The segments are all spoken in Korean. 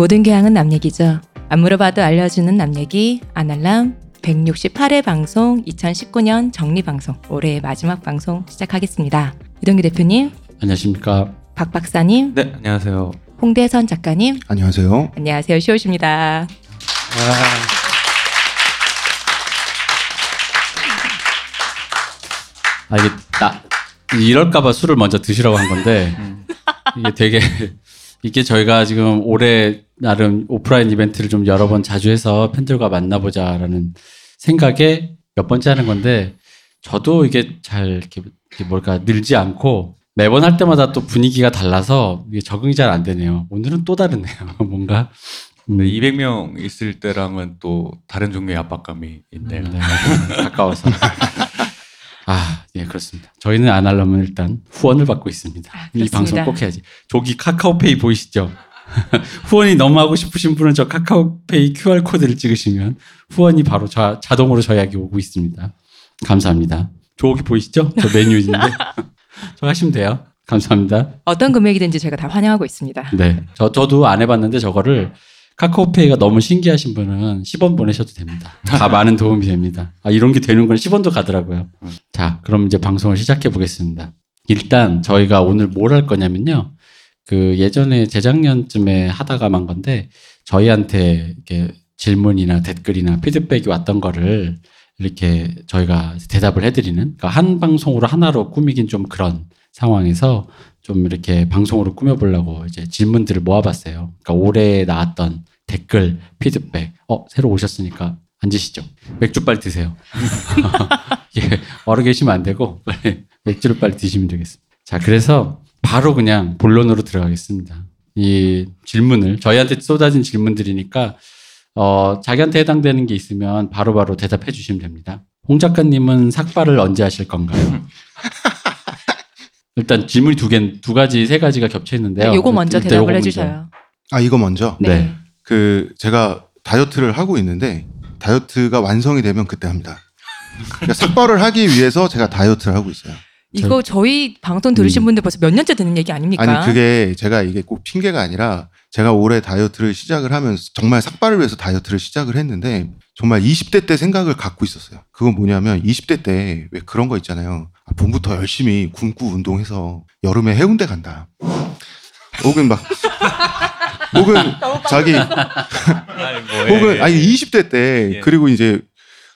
모든 교양은 남 얘기죠. 안 물어봐도 알려주는 남 얘기 아날람 168회 방송 2019년 정리 방송 올해의 마지막 방송 시작하겠습니다. 이동기 대표님, 안녕하십니까. 박 박사님, 네, 안녕하세요. 홍대선 작가님, 안녕하세요. 안녕하세요. 시옷입니다. 아 이게 나 이럴까봐 술을 먼저 드시라고 한 건데 이게 되게 이게 저희가 지금 올해 나름 오프라인 이벤트를 좀 여러 번 자주 해서 팬들과 만나보자라는 생각에 몇 번째 하는 건데 저도 이게 잘 이렇게, 뭘까 늘지 않고 매번 할 때마다 또 분위기가 달라서 이게 적응이 잘 안 되네요. 오늘은 또 다르네요. 뭔가 음, 200명 있을 때랑은 또 다른 종류의 압박감이 있네요. 네, 가까워서. 아, 예, 그렇습니다. 저희는 안 하려면 일단 후원을 받고 있습니다. 아, 이. 방송 꼭 해야지. 저기 카카오페이 보이시죠? 후원이 너무 하고 싶으신 분은 저 카카오페이 QR 코드를 찍으시면 후원이 바로 자, 자동으로 저희에게 오고 있습니다. 감사합니다. 저기 보이시죠? 저 메뉴 있는데. 저 하시면 돼요. 감사합니다. 어떤 금액이든지 제가 다 환영하고 있습니다. 네. 저, 저도 안 해봤는데 저거를 카카오페이가 너무 신기하신 분은 10원 보내셔도 됩니다. 다 많은 도움이 됩니다. 아, 이런 게 되는 건 10원도 가더라고요. 자, 그럼 이제 방송을 시작해 보겠습니다. 일단 저희가 오늘 뭘 할 거냐면요. 그 예전에 재작년쯤에 하다가 만 건데 저희한테 이렇게 질문이나 댓글이나 피드백이 왔던 거를 이렇게 저희가 대답을 해드리는 그러니까 한 방송으로 하나로 꾸미긴 좀 그런 상황에서 좀 이렇게 방송으로 꾸며보려고 이제 질문들을 모아봤어요. 그러니까 올해 나왔던 댓글, 피드백. 어, 새로 오셨으니까 앉으시죠. 맥주 빨리 드세요. 예, 얼어 계시면 안 되고 빨리 맥주를 빨리 드시면 되겠습니다. 자, 그래서 바로 그냥 본론으로 들어가겠습니다. 이 질문을 저희한테 쏟아진 질문들이니까 어, 자기한테 해당되는 게 있으면 바로바로 대답해 주시면 됩니다. 홍 작가님은 삭발을 언제 하실 건가요? 일단 질문이 두 개, 두 가지, 세 가지가 겹쳐 있는데요. 요거 먼저 일단 대답을 요거 먼저. 해주셔요. 아 이거 먼저 네. 그 제가 다이어트를 하고 있는데 다이어트가 완성이 되면 그때 합니다. 그러니까 삭발을 하기 위해서 제가 다이어트를 하고 있어요. 이거 저희 방송 들으신 음. 분들 벌써 몇 년째 듣는 얘기 아닙니까? 아니 그게 제가 이게 꼭 핑계가 아니라 제가 올해 다이어트를 시작을 하면서 정말 삭발을 위해서 다이어트를 시작을 했는데 정말 20대 때 생각을 갖고 있었어요. 그건 뭐냐면 20대 때 왜 그런 거 있잖아요. 아, 봄부터 열심히 굶고 운동해서 여름에 해운대 간다. 혹은 막 혹은 자기 아니, 뭐, 혹은 예, 아니 예. 20대 때 예. 그리고 이제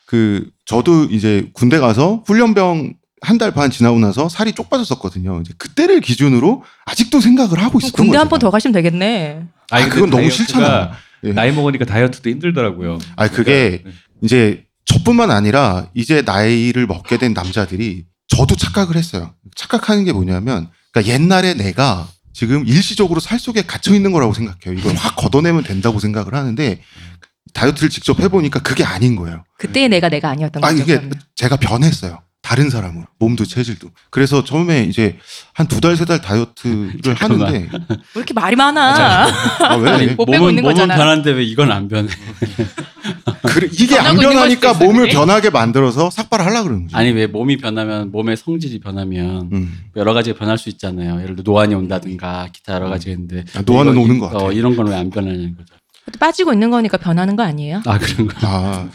그 저도 이제 군대 가서 훈련병 한 달 반 지나고 나서 살이 쪽 빠졌었거든요. 이제 그때를 기준으로 아직도 생각을 하고 있었던 군대 거죠. 한번 더 가시면 되겠네. 아, 아니, 그건 너무 싫잖아. 예. 나이 먹으니까 다이어트도 힘들더라고요. 아 그게 그러니까, 이제 저뿐만 아니라 이제 나이를 먹게 된 남자들이 저도 착각을 했어요. 착각하는 게 뭐냐면 그러니까 옛날에 내가 지금 일시적으로 살 속에 갇혀 있는 거라고 생각해요. 이걸 확 걷어내면 된다고 생각을 하는데 다이어트를 직접 해보니까 그게 아닌 거예요. 그때의 내가 내가 아니었던 아 거죠. 이게 그러면. 제가 변했어요. 다른 사람으로 몸도 체질도. 그래서 처음에 이제 한 두 달 세 달 다이어트를. 하는데 왜 이렇게 말이 많아? 아 왜? 아니, 못 빼고 몸은, 있는 몸은 거잖아. 변한데 왜 이건 안 변해? 그래, 이게 안 변하니까 몸을. 변하게 만들어서 삭발을 하려고 그러는 거죠. 아니 왜 몸이 변하면 몸의 성질이 변하면 음. 여러 가지가 변할 수 있잖아요. 예를 들어 노안이 온다든가 기타 여러 가지가 있는데 아, 노안은 오는 것 같아. 어, 이런 건 왜 안 변하냐는 거죠. 빠지고 있는 거니까 변하는 거 아니에요? 아 그런 거. 아,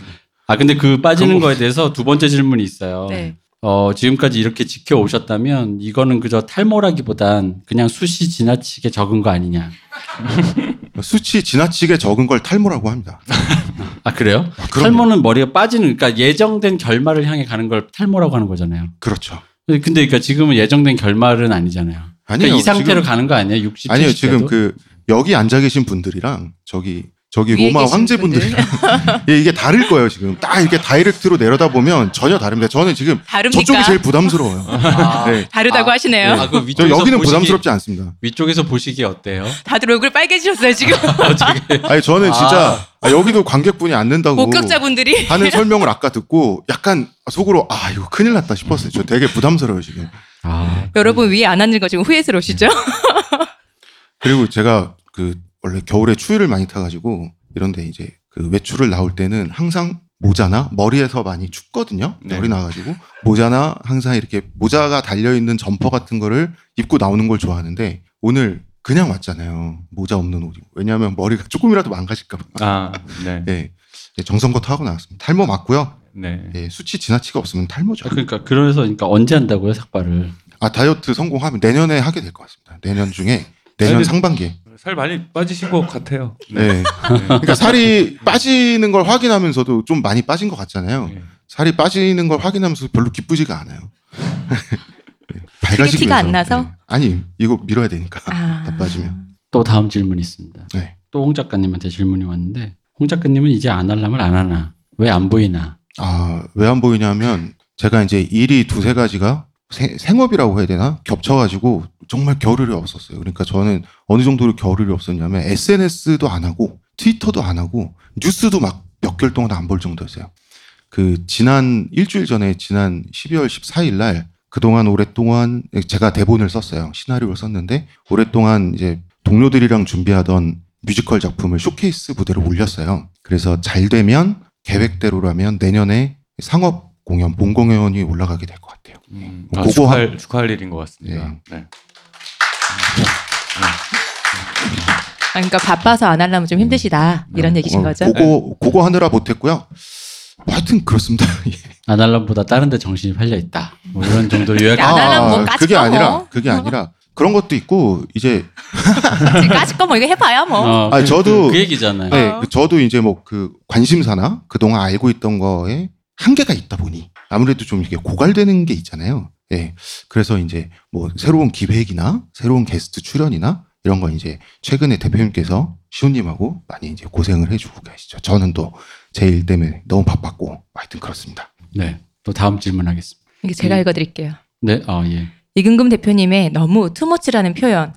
아 근데 그 빠지는 그거- 거에 대해서 두 번째 질문이 있어요. 네. 어, 지금까지 이렇게 지켜오셨다면 이거는 그저 탈모라기보단 그냥 숱이 지나치게 적은 거 아니냐. 수치 지나치게 적은 걸 탈모라고 합니다. 아 그래요? 아. 탈모는 머리가 빠지는 그러니까 예정된 결말을 향해 가는 걸 탈모라고 하는 거잖아요. 그렇죠. 근데 그러니까 지금은 예정된 결말은 아니잖아요. 아니에요. 그러니까 이 상태로 지금- 가는 거 아니에요? 60, 아니요 70대도? 지금 그 여기 앉아 계신 분들이랑 저기 저기 로마 계신 황제분들이랑 예, 이게 다를 거예요 지금 딱 이렇게 다이렉트로 내려다 보면 전혀 다릅니다. 저는 지금 다릅니까? 저쪽이 제일 부담스러워요. 아, 네. 다르다고 아, 하시네요. 아, 그저 위쪽에서 여기는 보시기- 부담스럽지 않습니다. 위쪽에서 보시기 어때요? 다들 얼굴 빨개지셨어요 지금. 아니 저는 진짜 아, 여기도 관객분이 앉는다고 목격자분들이. 하는 설명을 아까 듣고 약간 속으로 아 이거 큰일 났다 싶었어요. 저 되게 부담스러워요 지금. 아, 여러분 위에 안 앉는 거 지금 후회스러우시죠? 그리고 제가 그 원래 겨울에 추위를 많이 타가지고 이런데 이제 그 외출을 나올 때는 항상 모자나 머리에서 많이 춥거든요. 네. 열이 나가지고 모자나 항상 이렇게 모자가 달려 있는 점퍼 같은 거를 입고 나오는 걸 좋아하는데 오늘 그냥 왔잖아요. 모자 없는 옷이. 왜냐하면 머리가 조금이라도 망가질까봐. 아, 네. 예. 예, 정성껏 하고 나왔습니다. 탈모 맞고요. 네. 예, 수치 지나치가 없으면 탈모죠. 아, 그러니까 그래서 그러니까 언제 한다고요 삭발을? 아 다이어트 성공하면 내년에 하게 될 것 같습니다. 내년 중에 내년 아니, 상반기에. 살 많이 빠지신 것 같아요. 네. 그러니까 살이 빠지는 걸 확인하면서도 좀 많이 빠진 것 같잖아요. 네. 살이 빠지는 걸 확인하면서 별로 기쁘지가 않아요. 네. 밝아지기 티가 안. 나서? 네. 아니 이거 밀어야 되니까 아. 다 빠지면. 또 다음 질문이 있습니다. 네. 또홍 작가님한테 질문이 왔는데 홍 작가님은 이제 안 하려면 안 하나? 왜 안 보이나? 아 왜 안 보이냐면 제가 이제 일이 두세 가지가 세- 생업이라고 해야 되나 겹쳐가지고 정말 겨를이 없었어요. 그러니까 저는 어느 정도로 겨를이 없었냐면 SNS도 안 하고 트위터도 안 하고 뉴스도 막 몇 개월 동안 안 볼 정도였어요. 그 지난 일주일 전에 지난 12월 14일 날 그동안 오랫동안 제가 대본을 썼어요. 시나리오를 썼는데 오랫동안 이제 동료들이랑 준비하던 뮤지컬 작품을 쇼케이스 무대로 올렸어요. 그래서 잘 되면 계획대로라면 내년에 상업 공연, 본 공연이 올라가게 될 것 같아요. 음, 뭐 아, 그거 축하할, 축하할 일인 것 같습니다. 네. 네. 아, 그러니까 바빠서 안 하려면 좀 힘드시다 이런 얘기신 어, 거죠? 그거 그거 하느라 못했고요. 뭐 하여튼 그렇습니다. 안 하려면보다 다른 데 정신이 팔려 있다. 뭐 이런 정도로 요약. 뭐 까짓 그게 거 아니라 뭐. 그게 아니라 그런 것도 있고 이제 까짓 거뭐 이거 해봐야 뭐. 어, 그, 저도- 그, 그 얘기잖아요. 네, 어. 저도 이제 뭐 그 관심사나 그 동안 알고 있던 거에 한계가 있다 보니 아무래도 좀 이게 고갈되는 게 있잖아요. 예. 그래서 이제 뭐 새로운 기획이나 새로운 게스트 출연이나 이런 거 이제 최근에 대표님께서 시호님하고 많이 이제 고생을 해주고 계시죠. 저는 또 제 일 때문에 너무 바빴고 하여튼 그렇습니다. 네. 또 다음 질문하겠습니다. 이게 제가 음. 읽어드릴게요. 네. 아 예. 이근금 대표님의 너무 too much라는 표현.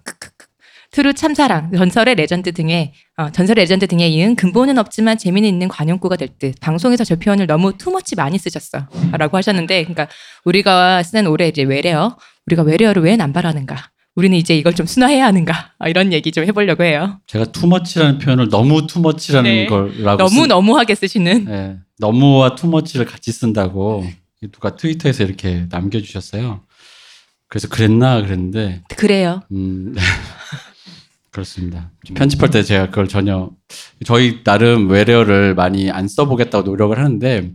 true 참사랑, 전설의 레전드 등의 어, 전설의 레전드 등에 이은 근본은 없지만 재미는 있는 관용구가 될 듯. 방송에서 저 표현을 너무 too much 많이 쓰셨어라고 하셨는데, 그러니까 우리가 쓰는 올해 이제 외래어, 우리가 외래어를 왜 남발하는가? 우리는 이제 이걸 좀 순화해야 하는가? 아, 이런 얘기 좀 해보려고 해요. 제가 too much라는 표현을 너무 too much라는 네. 걸라고 너무 쓴- 너무하게 쓰시는. 네, 너무와 too much를 같이 쓴다고 누가 트위터에서 이렇게 남겨주셨어요. 그래서 그랬나 그랬는데 그래요. 음, 네. 그렇습니다. 편집할 때 제가 그걸 전혀 저희 나름 외래어를 많이 안 써보겠다고 노력을 하는데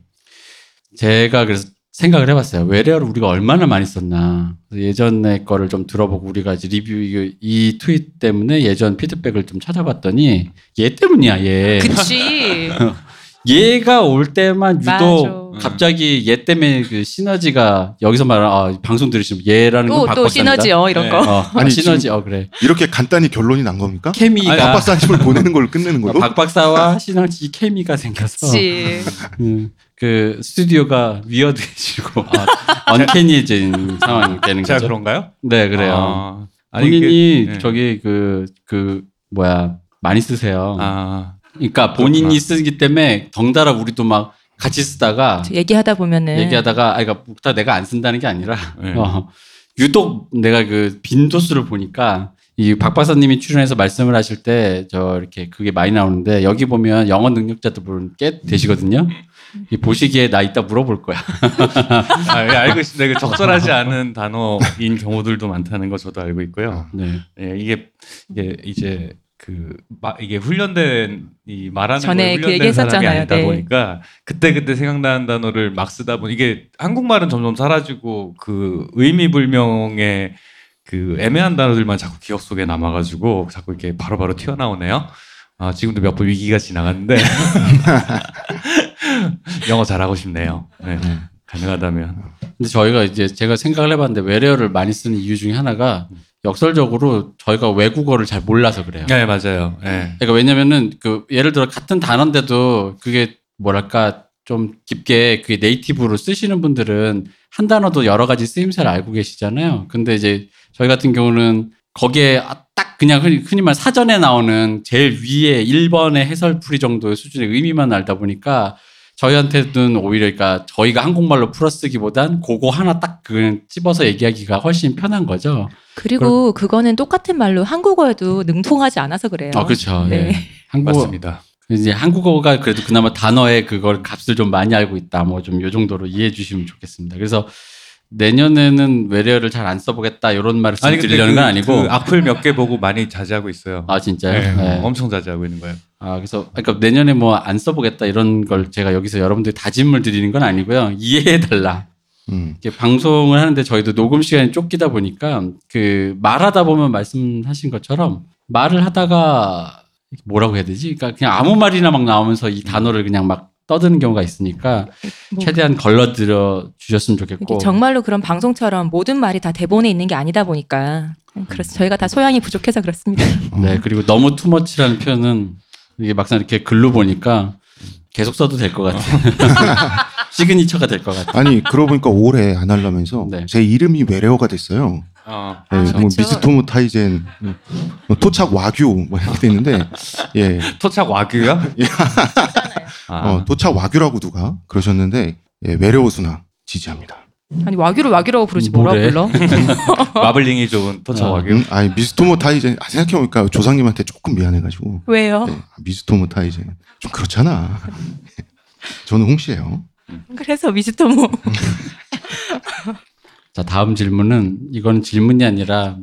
제가 그래서 생각을 해봤어요. 외래어를 우리가 얼마나 많이 썼나. 그래서 예전에 거를 좀 들어보고 우리가 이제 리뷰 이, 이 트윗 때문에 예전 피드백을 좀 찾아봤더니 얘 때문이야 얘. 그치. 얘가 올 때만 유독 맞아. 갑자기 얘 때문에 그 시너지가 여기서 말하는 아, 방송 들으시면 얘라는 건 또, 또. 시너지요, 이런 네. 거. 어, 아니, 시너지 어 그래. 이렇게 간단히 결론이 난 겁니까? 케미가 아니, 박박사님을 보내는 걸로 끝내는 어, 걸로? 박 박사와 시너지 케미가 생겨서 그치. 음, 그 스튜디오가 위어드해지고 아, 언캐니해진 상황이 되는 제가 거죠. 그런가요? 네 그래요. 아, 본인이 이게- 네. 저기 그그 뭐야 많이 쓰세요. 아, 그러니까 본인이 그렇구나. 쓰기 때문에 덩달아 우리도 막 같이 쓰다가 저 얘기하다 보면은. 얘기하다가 아 그러니까 다 내가 안 쓴다는 게 아니라 네. 어, 유독 내가 그 빈도수를 보니까 이 박 박사님이 출연해서 말씀을 하실 때 저 이렇게 그게 많이 나오는데 여기 보면 영어 능력자들 분꽤 되시거든요. 이 보시기에 나 이따 물어볼 거야. 아, 예, 알고 있습니다. 이게 적절하지 않은 단어인 경우들도 많다는 거 저도 알고 있고요. 네. 예, 이게 이게 이제 그 마, 이게 훈련된 이 말하는 전에 그 훈련된 얘기 사람이. 아니다 네. 보니까 그때 그때 생각나는 단어를 막 쓰다 보니 이게 한국말은 점점 사라지고 그 의미 불명의 그 애매한 단어들만 자꾸 기억 속에 남아가지고 자꾸 이렇게 바로바로 튀어나오네요. 아, 지금도 몇 번 위기가 지나갔는데 영어 잘하고 싶네요. 네, 가능하다면. 근데 저희가 이제 제가 생각을 해봤는데 외래어를 많이 쓰는 이유 중에 하나가 역설적으로 저희가 외국어를 잘 몰라서 그래요. 네 맞아요. 네. 그러니까 왜냐면은 그 예를 들어 같은 단어인데도 그게 뭐랄까 좀 깊게 그게 네이티브로 쓰시는 분들은 한 단어도 여러 가지 쓰임새를 알고 계시잖아요. 근데 이제 저희 같은 경우는 거기에 아, 딱 그냥 흔히, 흔히 말 사전에 나오는 제일 위에 1번의 해설풀이 정도의 수준의 의미만 알다 보니까 저희한테는 오히려 그러니까 저희가 한국말로 풀어쓰기보단 그거 하나 딱 그 찝어서 얘기하기가 훨씬 편한 거죠. 그리고 그거는 똑같은 말로 한국어에도 능통하지 않아서 그래요. 아, 그렇죠. 네. 예. 한국어 맞습니다. 이제 한국어가 그래도 그나마 단어의 그걸 값을 좀 많이 알고 있다. 뭐 좀 요 정도로 이해해 주시면 좋겠습니다. 그래서 내년에는 외래어를 잘 안 써보겠다 이런 말을 근데 드리려는 그, 건 아니고 그 악플 몇 개 보고 많이 자제하고 있어요. 아 진짜요? 네, 네. 엄청 자제하고 있는 거예요. 아 그래서 그러니까 내년에 뭐 안 써보겠다 이런 걸 제가 여기서 여러분들 다짐을 드리는 건 아니고요 이해해 달라. 음. 방송을 하는데 저희도 녹음 시간이 쫓기다 보니까 그 말하다 보면 말씀하신 것처럼 말을 하다가 뭐라고 해야 되지? 그러니까 그냥 아무 말이나 막 나오면서 이 단어를 그냥 막 떠드는 경우가 있으니까 뭐 최대한 걸러들여 주셨으면 좋겠고. 정말로 그런 방송처럼 모든 말이 다 대본에 있는 게 아니다 보니까 그래서 저희가 다 소양이 부족해서 그렇습니다. 네 그리고 너무 투머치라는 표현은 이게 막상 이렇게 글로 보니까 계속 써도 될 것 같아요. 시그니처가 될 것 같아요. 아니 그러고 보니까 올해 안 하려면서 네. 제 이름이 외래어가 됐어요. 어. 예, 아, 뭐 그렇죠. 미스토모 타이젠, 뭐 토착 와규 뭐 이렇게 됐는데 예, 토착 와규야? 아, 어, 토착 와규라고 누가 그러셨는데 예, 외래어 순화 지지합니다. 아니 와규를 와규라고 부르지 뭐라고 뭐래? 불러? 마블링이 좋은 토착 어. 와규. 음, 아니 미스토모 타이젠 아, 생각해보니까 조상님한테 조금 미안해가지고 왜요? 네, 미스토모 타이젠 좀 그렇잖아. 저는 홍씨예요. 그래서 미스토모 자 다음 질문은 이건 질문이 아니라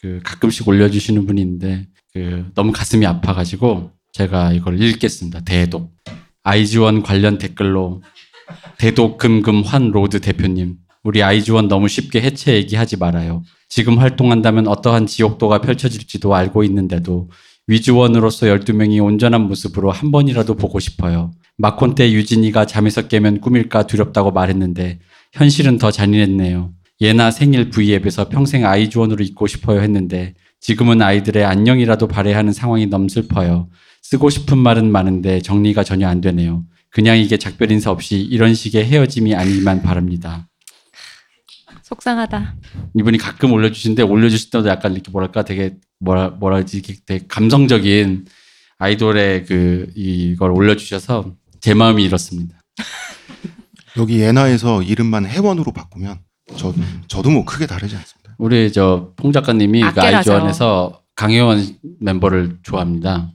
그 가끔씩 올려주시는 있는데 그 너무 가슴이 아파가지고 제가 이걸 읽겠습니다. 대독 아이즈원 관련 댓글로 대독 금금 환 로드 대표님 우리 아이즈원 너무 쉽게 해체 얘기하지 말아요. 지금 활동한다면 어떠한 지옥도가 펼쳐질지도 알고 있는데도 위즈원으로서 12명이 온전한 모습으로 한 번이라도 보고 싶어요. 마콘 때 유진이가 잠에서 깨면 꿈일까 두렵다고 말했는데 현실은 더 잔인했네요. 예나 생일 V앱에서 평생 아이즈원으로 있고 싶어요 했는데 지금은 아이들의 안녕이라도 바래야 하는 상황이 너무 슬퍼요. 쓰고 싶은 말은 많은데 정리가 전혀 안 되네요. 그냥 이게 작별 인사 없이 이런 식의 헤어짐이 아니기만 바랍니다. 속상하다. 이분이 가끔 올려주시는데 올려주실 때도 약간 이렇게 뭐랄까 되게 뭐라 뭐라 하지 이렇게 되게 감성적인 아이돌의 그 이걸 올려주셔서 제 마음이 이렇습니다. 여기 예나에서 이름만 회원으로 바꾸면 저 저도 뭐 크게 다르지 않습니다. 우리 저 홍 작가님이 그. 아이즈원에서 강혜원 멤버를 좋아합니다.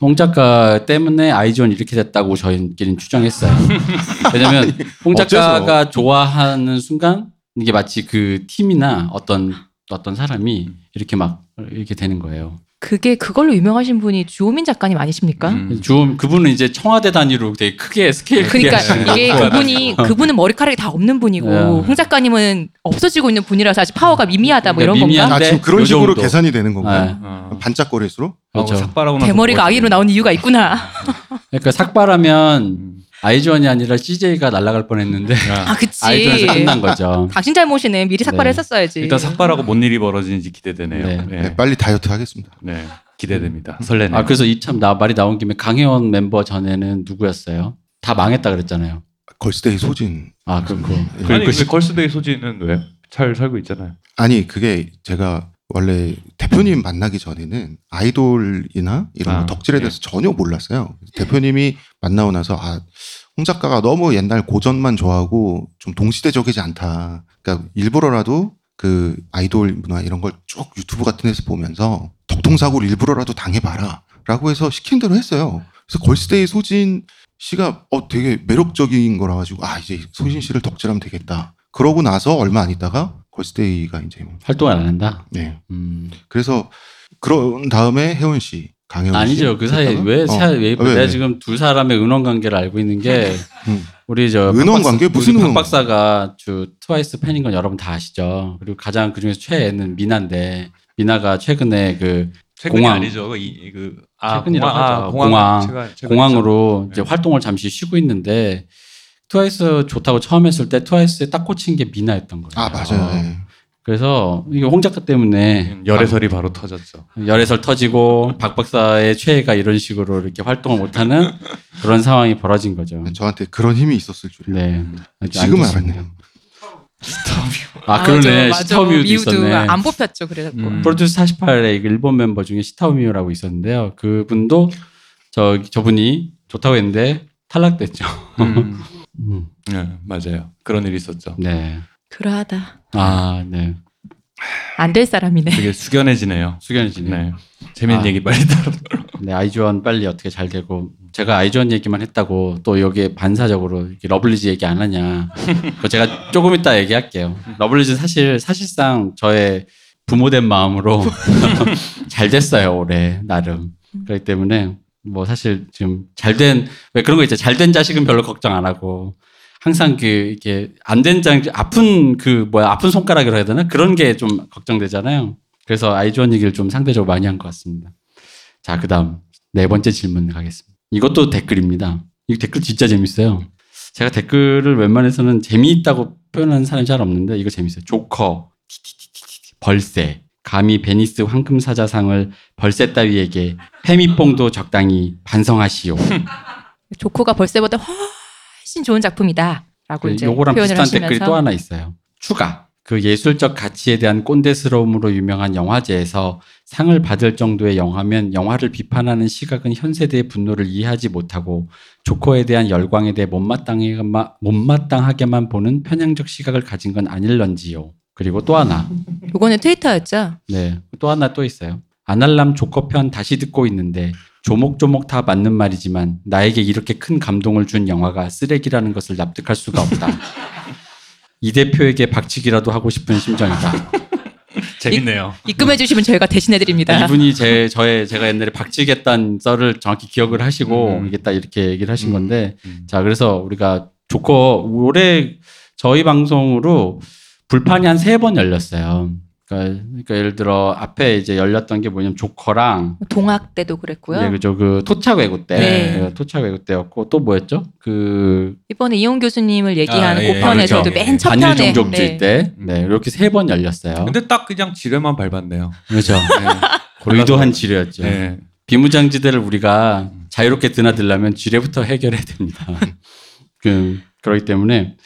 홍 작가 때문에 아이즈원 이렇게 됐다고 저희끼리는 추정했어요. 왜냐면 홍 작가가 좋아하는 순간 이게 마치 그 팀이나 어떤 어떤 사람이 이렇게 막 이렇게 되는 거예요. 그게 그걸로 유명하신 분이 주호민 작가님 아니십니까? 음. 주음 그분은 이제 청와대 단위로 되게 크게 스케일 그러니까 이게. 그분이 그분은 머리카락이 다 없는 분이고 네. 홍 작가님은 없어지고 있는 분이라서 아직 파워가 미미하다 뭐 이런 그러니까 건가? 미미한- 아 지금 그런 요 식으로 정도. 계산이 되는 건가요? 네. 어. 반짝거릴수록? 그렇죠. 어, 대머리가 뭐 아기로 나온 이유가 있구나. 그러니까 삭발하면 음. 아이즈원이 아니라 CJ가 날아갈 뻔했는데 아 그치. 아이즈원에서 끝난 거죠. 당신 잘못이네. 미리 삭발을 네. 했었어야지. 일단 삭발하고 뭔 일이 벌어지는지 기대되네요. 네. 네. 네, 빨리 다이어트 하겠습니다. 네. 기대됩니다. 설레네요. 아 그래서 이 참 나 말이 나온 김에 강혜원 멤버 전에는 누구였어요? 다 망했다 그랬잖아요. 걸스데이 소진. 아 그렇고 예. 아니 근데 걸스데이 소진은 왜? 잘 살고 있잖아요. 아니 그게 제가 원래 대표님 만나기 전에는 아이돌이나 이런 아, 거 덕질에 대해서 전혀 몰랐어요. 대표님이 만나고 나서 아, 홍 작가가 너무 옛날 고전만 좋아하고 좀 동시대적이지 않다. 그러니까 일부러라도 그 아이돌 문화 이런 걸 쭉 유튜브 같은 데서 보면서 덕통사고를 일부러라도 당해봐라. 라고 해서 시킨 대로 했어요. 그래서 걸스데이 소진 씨가 어 되게 매력적인 거라 가지고 아 이제 소진 씨를 덕질하면 되겠다. 그러고 나서 얼마 안 있다가 걸스데이가 이제 뭐, 활동을 안 한다. 네. 음. 그래서 그런 다음에 혜원 씨, 강혜원 씨 아니죠. 그 했다가? 왜, 어. 사, 왜, 아, 왜, 내가 왜? 지금 두 사람의 은원 관계를 알고 있는 게 음. 우리 저 은원 관계? 무슨 은원 박사가 주 트와이스 팬인 건 여러분 다 아시죠. 그리고 가장 그 중에서 최애는 미나인데 미나가 최근에 그 최근이 공항. 아니죠. 이, 그, 아, 최근이라고 공항, 아, 하죠. 공항, 공항. 공항 으로 있죠. 이제 네. 활동을 잠시 쉬고 있는데 트와이스 좋다고 처음 했을 때 트와이스에 딱 꽂힌 게 미나였던 거예요. 아 맞아요. 예. 그래서 이게 홍 작가 때문에 음, 열애설이 바로 터졌죠. 열애설 터지고 박 박사의 최애가 이런 식으로 이렇게 활동을 못하는 그런 상황이 벌어진 거죠. 저한테 그런 힘이 있었을 줄이야. 네. 지금. 알았네요. 아 그러네. 시타우미우도 미우도 있었네. 안 뽑혔죠. 그래서 음. 프로듀스 48의 일본 멤버 중에 시타우미우라고 있었는데요. 그분도 저 저분이 좋다고 했는데 탈락됐죠. 음. 음. 네, 맞아요. 그런 일이 있었죠. 네. 그러하다. 아 네. 안 될 사람이네. 되게 숙연해지네요. 수견이지네. 네. 재밌는 아. 얘기 빨리 들어. 네 아이즈원 빨리 어떻게 잘 되고 제가 아이즈원 얘기만 했다고 또 여기에 반사적으로 이렇게 러블리즈 얘기 안 하냐. 그거 제가 조금 이따 얘기할게요. 러블리즈 사실 사실상 저의 부모된 마음으로 잘 됐어요 올해 나름. 그렇기 때문에 뭐 사실 지금 잘된 왜 그런 거 있죠. 잘된 자식은 별로 걱정 안 하고 항상 그 이게 안 된 장 아픈 그 뭐야 아픈 손가락이라 해야 되나 그런 게 좀 걱정되잖아요. 그래서 아이즈원 얘기를 좀 상대적으로 많이 한 것 같습니다. 자 그다음 네 번째 질문 가겠습니다. 이것도 댓글입니다. 이 댓글 진짜 재밌어요. 제가 댓글을 웬만해서는 재미있다고 표현하는 사람이 잘 없는데 이거 재밌어요. 조커, 벌새, 감히 베니스 황금사자상을 벌새 따위에게 페미뽕도 적당히 반성하시오. 조커가 벌새보다 훨씬 좋은 작품이다 라고 그 이제 요거랑 표현을 비슷한 하시면서 댓글이 또 하나 있어요. 추가. 그 예술적 가치에 대한 꼰대스러움으로 유명한 영화제에서 상을 받을 정도의 영화면 영화를 비판하는 시각은 현 세대의 분노를 이해하지 못하고 조커에 대한 열광에 대해 못마땅하게만, 못마땅하게만 보는 편향적 시각을 가진 건 아닐런지요. 그리고 또 하나. 요거는 트위터였죠. 네. 또 하나 또 있어요. 아날람 조커 편 다시 듣고 있는데 조목조목 다 맞는 말이지만 나에게 이렇게 큰 감동을 준 영화가 쓰레기라는 것을 납득할 수가 없다. 이 대표에게 박치기라도 하고 싶은 심정이다. 재밌네요. 입금해 주시면 저희가 대신해 드립니다. 이분이 제 저의 제가 옛날에 박치겠다는 썰을 정확히 기억을 하시고 음. 이게 딱 이렇게 얘기를 하신 음. 건데 음. 자 그래서 우리가 조커 올해 저희 방송으로 불판이 한 세 번 열렸어요. 그러니까, 그러니까 예를 들어 앞에 이제 열렸던 게 뭐냐면 조커랑 동학 때도 그랬고요. 네, 그죠. 그 토착 외구 때, 네. 네, 토착 외구 때였고 또 뭐였죠? 그 이번에 이용 교수님을 얘기한 아, 예, 그 편에서도 그렇죠. 맨첫 반일 편에 종족주의 네. 때, 네, 이렇게 세 번 열렸어요. 근데 딱 그냥 지뢰만 밟았네요. 그렇죠. 네. 의도한 지뢰였죠. 네. 비무장지대를 우리가 자유롭게 드나들려면 지뢰부터 해결해야 됩니다. 그 그렇기 때문에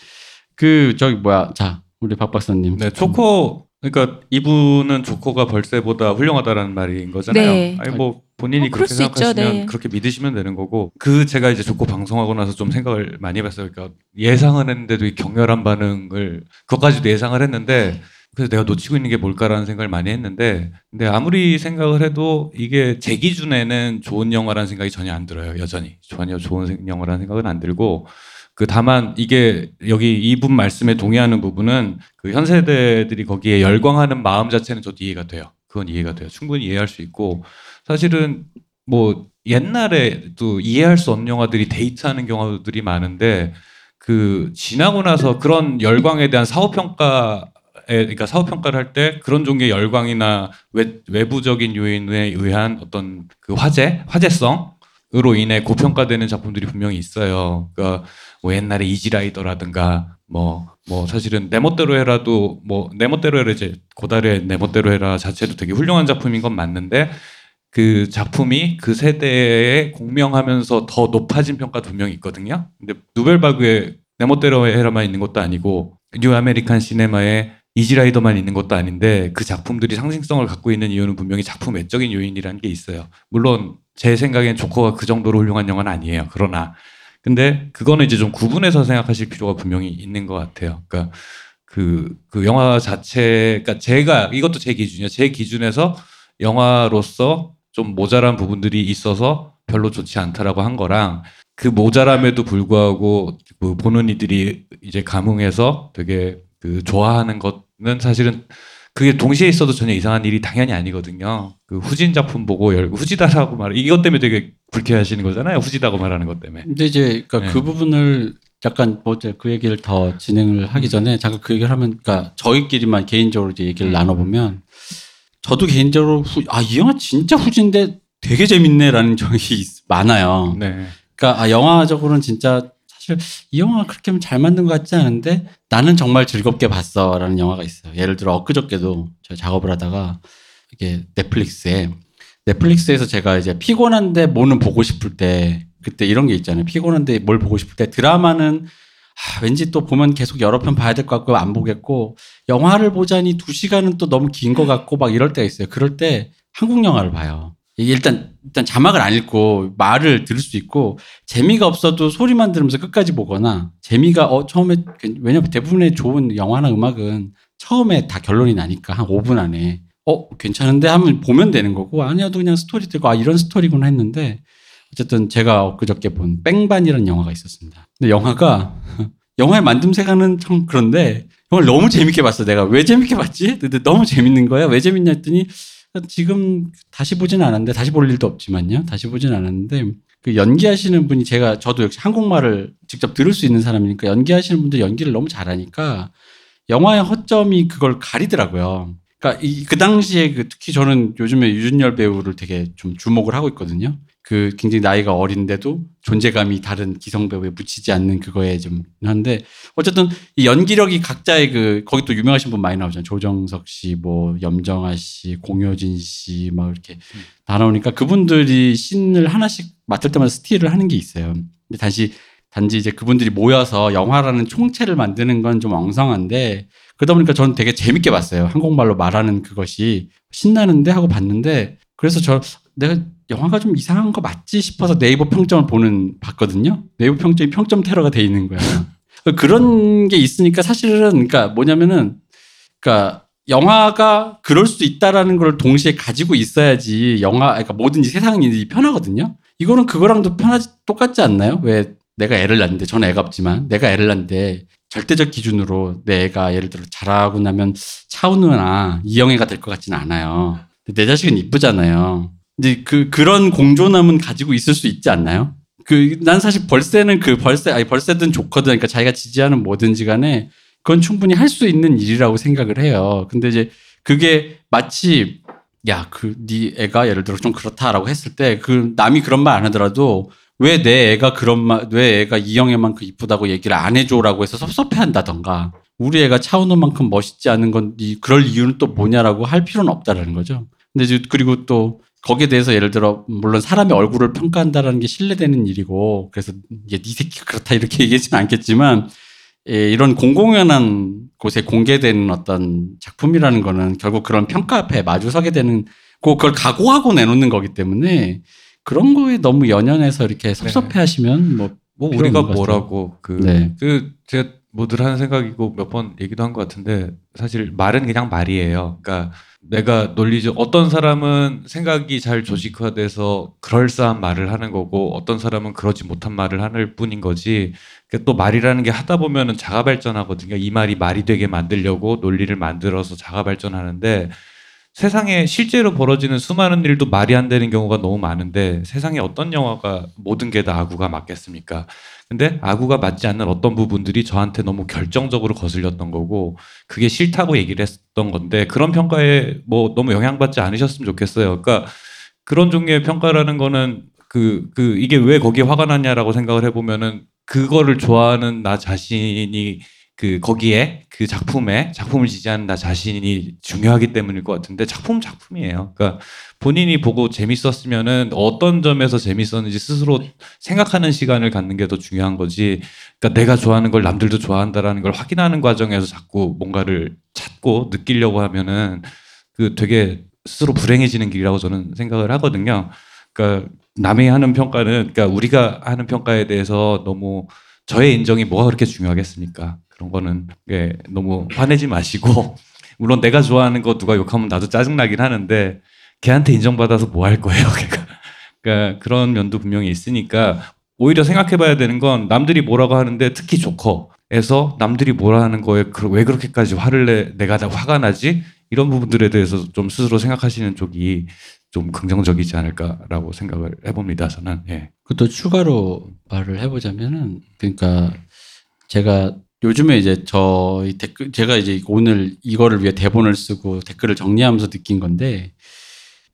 그 저기 뭐야, 자 우리 박 박사님. 네, 조커 그러니까 이분은 조커가 벌새보다 훌륭하다라는 말인 거잖아요. 네. 아니 뭐 본인이 어, 그렇게 생각하시면 네. 그렇게 믿으시면 되는 거고 그 제가 이제 조커 방송하고 나서 좀 생각을 많이 해봤어요. 그러니까 예상을 했는데도 이 격렬한 반응을 그것까지도 예상을 했는데 그래서 내가 놓치고 있는 게 뭘까라는 생각을 많이 했는데 근데 아무리 생각을 해도 이게 제 기준에는 좋은 영화라는 생각이 전혀 안 들어요. 여전히 전혀 좋은 생- 영화라는 생각은 안 들고 그 다만 이게 여기 이분 말씀에 동의하는 부분은 그 현 세대들이 거기에 열광하는 마음 자체는 저도 이해가 돼요. 그건 이해가 돼요. 충분히 이해할 수 있고 사실은 뭐 옛날에 또 이해할 수 없는 영화들이 데이트하는 경우들이 많은데 그 지나고 나서 그런 열광에 대한 사후 평가에 그러니까 사후 평가를 할 때 그런 종류의 열광이나 외, 외부적인 요인에 의한 어떤 그 화제 화제성으로 인해 고평가되는 작품들이 분명히 있어요. 그러니까 뭐 옛날에 이지라이더라든가 뭐 뭐 사실은 내 멋대로 해라도 뭐 내 멋대로 해라 이제 고다르의 내 멋대로 해라 자체도 되게 훌륭한 작품인 건 맞는데 그 작품이 그 세대에 공명하면서 더 높아진 평가도 분명 히 있거든요. 근데 누벨바그에 내 멋대로 해라만 있는 것도 아니고 뉴 아메리칸 시네마에 이지라이더만 있는 것도 아닌데 그 작품들이 상징성을 갖고 있는 이유는 분명히 작품 외적인 요인이라는 게 있어요. 물론 제 생각엔 조커가 그 정도로 훌륭한 영화는 아니에요. 그러나 근데 그거는 이제 좀 구분해서 생각하실 필요가 분명히 있는 것 같아요. 그러니까 그, 그 영화 자체, 그러니까 제가 이것도 제 기준이에요. 제 기준에서 영화로서 좀 모자란 부분들이 있어서 별로 좋지 않다라고 한 거랑 그 모자람에도 불구하고 그 보는 이들이 이제 감흥해서 되게 그 좋아하는 것은 사실은 그게 동시에 있어도 전혀 이상한 일이 당연히 아니거든요. 그 후진 작품 보고 열 후지다라고 말 이것 때문에 되게 불쾌하시는 거잖아요. 후지다고 말하는 것 때문에. 근데 이제 그러니까 네. 그 부분을 약간 뭐그 얘기를 더 진행을 하기 전에 잠깐 그 얘기를 하면 그러니까 저희끼리만 개인적으로 이제 얘기를 음. 나눠 보면 저도 개인적으로 아 이 영화 진짜 후진데 되게 재밌네라는 적이 있- 많아요. 네. 그러니까 아, 영화적으로는 진짜 사실 이 영화 그렇게 잘 만든 것 같지 않은데 나는 정말 즐겁게 봤어라는 영화가 있어요. 예를 들어 엊그저께도 제가 작업을 하다가 이게 넷플릭스에 넷플릭스에서 제가 이제 피곤한데 뭐는 보고 싶을 때 그때 이런 게 있잖아요. 피곤한데 뭘 보고 싶을 때 드라마는 아, 왠지 또 보면 계속 여러 편 봐야 될 것 같고 안 보겠고 영화를 보자니 두 시간은 또 너무 긴 것 같고 막 이럴 때가 있어요. 그럴 때 한국 영화를 봐요. 이게 일단 일단 자막을 안 읽고 말을 들을 수 있고 재미가 없어도 소리만 들으면서 끝까지 보거나 재미가 어 처음에 왜냐면 대부분의 좋은 영화나 음악은 처음에 다 결론이 나니까 한 5분 안에 어 괜찮은데 하면 보면 되는 거고 아니어도 그냥 스토리 들고 아 이런 스토리구나 했는데 어쨌든 제가 엊그저께 본 뺑반이라는 영화가 있었습니다. 근데 영화가 영화의 만듦새가는 참 그런데 영화를 너무 재밌게 봤어. 내가 왜 재밌게 봤지? 근데 너무 재밌는 거야. 왜 재밌냐 했더니 지금 다시 보진 않았는데 다시 볼 일도 없지만요. 다시 보진 않았는데 그 연기하시는 분이 제가 저도 역시 한국말을 직접 들을 수 있는 사람이니까 연기하시는 분들 연기를 너무 잘하니까 영화의 허점이 그걸 가리더라고요. 그러니까 이, 그 당시에 그 특히 저는 요즘에 유준열 배우를 되게 좀 주목을 하고 있거든요. 그 굉장히 나이가 어린데도 존재감이 다른 기성 배우에 묻히지 않는 그거에 좀 한데 어쨌든 이 연기력이 각자의 그 거기 또 유명하신 분 많이 나오잖아요. 조정석 씨, 뭐 염정아 씨, 공효진 씨 막 이렇게 다 나오니까 그분들이 씬을 하나씩 맡을 때마다 스틸을 하는 게 있어요. 근데 다시 단지 이제 그분들이 모여서 영화라는 총체를 만드는 건 좀 엉성한데 그러다 보니까 저는 되게 재밌게 봤어요. 한국말로 말하는 그것이 신나는데 하고 봤는데 그래서 저 내가 영화가 좀 이상한 거 맞지 싶어서 네이버 평점을 보는 봤거든요. 네이버 평점이 평점 테러가 돼 있는 거야. 그런 게 있으니까 사실은 그러니까 뭐냐면은 그러니까 영화가 그럴 수 있다라는 걸 동시에 가지고 있어야지 영화 그러니까 뭐든지 세상이 편하거든요. 이거는 그거랑도 편하지 똑같지 않나요? 왜 내가 애를 낳는데 저는 애가 없지만 내가 애를 낳는데 절대적 기준으로 내 애가 예를 들어 자라고 나면 차은우나 이영애가 될 것 같지는 않아요. 내 자식은 이쁘잖아요. 이제 그 그런 공존함은 가지고 있을 수 있지 않나요? 그 난 사실 벌새는 그 벌새 아니 벌새든 좋거든 그러니까 자기가 지지하는 뭐든지 간에 그건 충분히 할 수 있는 일이라고 생각을 해요. 근데 이제 그게 마치 야 그 네 애가 예를 들어 좀 그렇다라고 했을 때 그 남이 그런 말 안 하더라도 왜 내 애가 그런 말, 왜 애가 이영애만큼 이쁘다고 얘기를 안 해줘라고 해서 섭섭해 한다던가, 우리 애가 차은우만큼 멋있지 않은 건, 이, 그럴 이유는 또 뭐냐라고 할 필요는 없다라는 거죠. 근데 이제 그리고 또 거기에 대해서 예를 들어, 물론 사람의 얼굴을 평가한다라는 게 신뢰되는 일이고, 그래서 이게 네 새끼가 그렇다 이렇게 얘기하지는 않겠지만, 예, 이런 공공연한 곳에 공개되는 어떤 작품이라는 거는 결국 그런 평가 앞에 마주서게 되는, 그걸 각오하고 내놓는 거기 때문에, 그런 거에 너무 연연해서 이렇게 섭섭해 하시면 뭐, 뭐 우리가. 뭐라고 그, 네. 그 제가 뭐들 하는 생각이고 몇 번 얘기도 한 것 같은데 사실 말은 그냥 말이에요. 그러니까 내가 논리적 어떤 사람은 생각이 잘 조직화돼서 그럴싸한 말을 하는 거고 어떤 사람은 그러지 못한 말을 하는 뿐인 거지. 그또 말이라는 게 하다 보면은 자가 발전하거든요. 이 말이 말이 되게 만들려고 논리를 만들어서 자가 발전하는데 세상에 실제로 벌어지는 수많은 일도 말이 안 되는 경우가 너무 많은데 세상에 어떤 영화가 모든 게 다 아구가 맞겠습니까? 근데 아구가 맞지 않는 어떤 부분들이 저한테 너무 결정적으로 거슬렸던 거고 그게 싫다고 얘기를 했던 건데 그런 평가에 뭐 너무 영향받지 않으셨으면 좋겠어요. 그러니까 그런 종류의 평가라는 거는 그, 그, 이게 왜 거기에 화가 났냐라고 생각을 해보면은 그거를 좋아하는 나 자신이 그 거기에 그 작품에 작품을 지지하는 나 자신이 중요하기 때문일 것 같은데 작품 작품이에요. 그러니까 본인이 보고 재밌었으면은 어떤 점에서 재밌었는지 스스로 생각하는 시간을 갖는 게 더 중요한 거지. 그러니까 내가 좋아하는 걸 남들도 좋아한다라는 걸 확인하는 과정에서 자꾸 뭔가를 찾고 느끼려고 하면은 그 되게 스스로 불행해지는 길이라고 저는 생각을 하거든요. 그러니까 남이 하는 평가는 그러니까 우리가 하는 평가에 대해서 너무 저의 인정이 뭐가 그렇게 중요하겠습니까? 그런 거는 예, 너무 화내지 마시고 물론 내가 좋아하는 거 누가 욕하면 나도 짜증나긴 하는데 걔한테 인정받아서 뭐 할 거예요? 그러니까, 그러니까 그런 면도 분명히 있으니까 오히려 생각해봐야 되는 건 남들이 뭐라고 하는데 특히 조커에서 남들이 뭐라 하는 거에 그- 왜 그렇게까지 화를 내 내가 다 화가 나지 이런 부분들에 대해서 좀 스스로 생각하시는 쪽이 좀 긍정적이지 않을까라고 생각을 해봅니다. 저는 예. 그또 추가로 말을 해보자면은 그러니까 제가 요즘에 이제 저희 댓글 제가 이제 오늘 이거를 위해 대본을 쓰고 댓글을 정리하면서 느낀 건데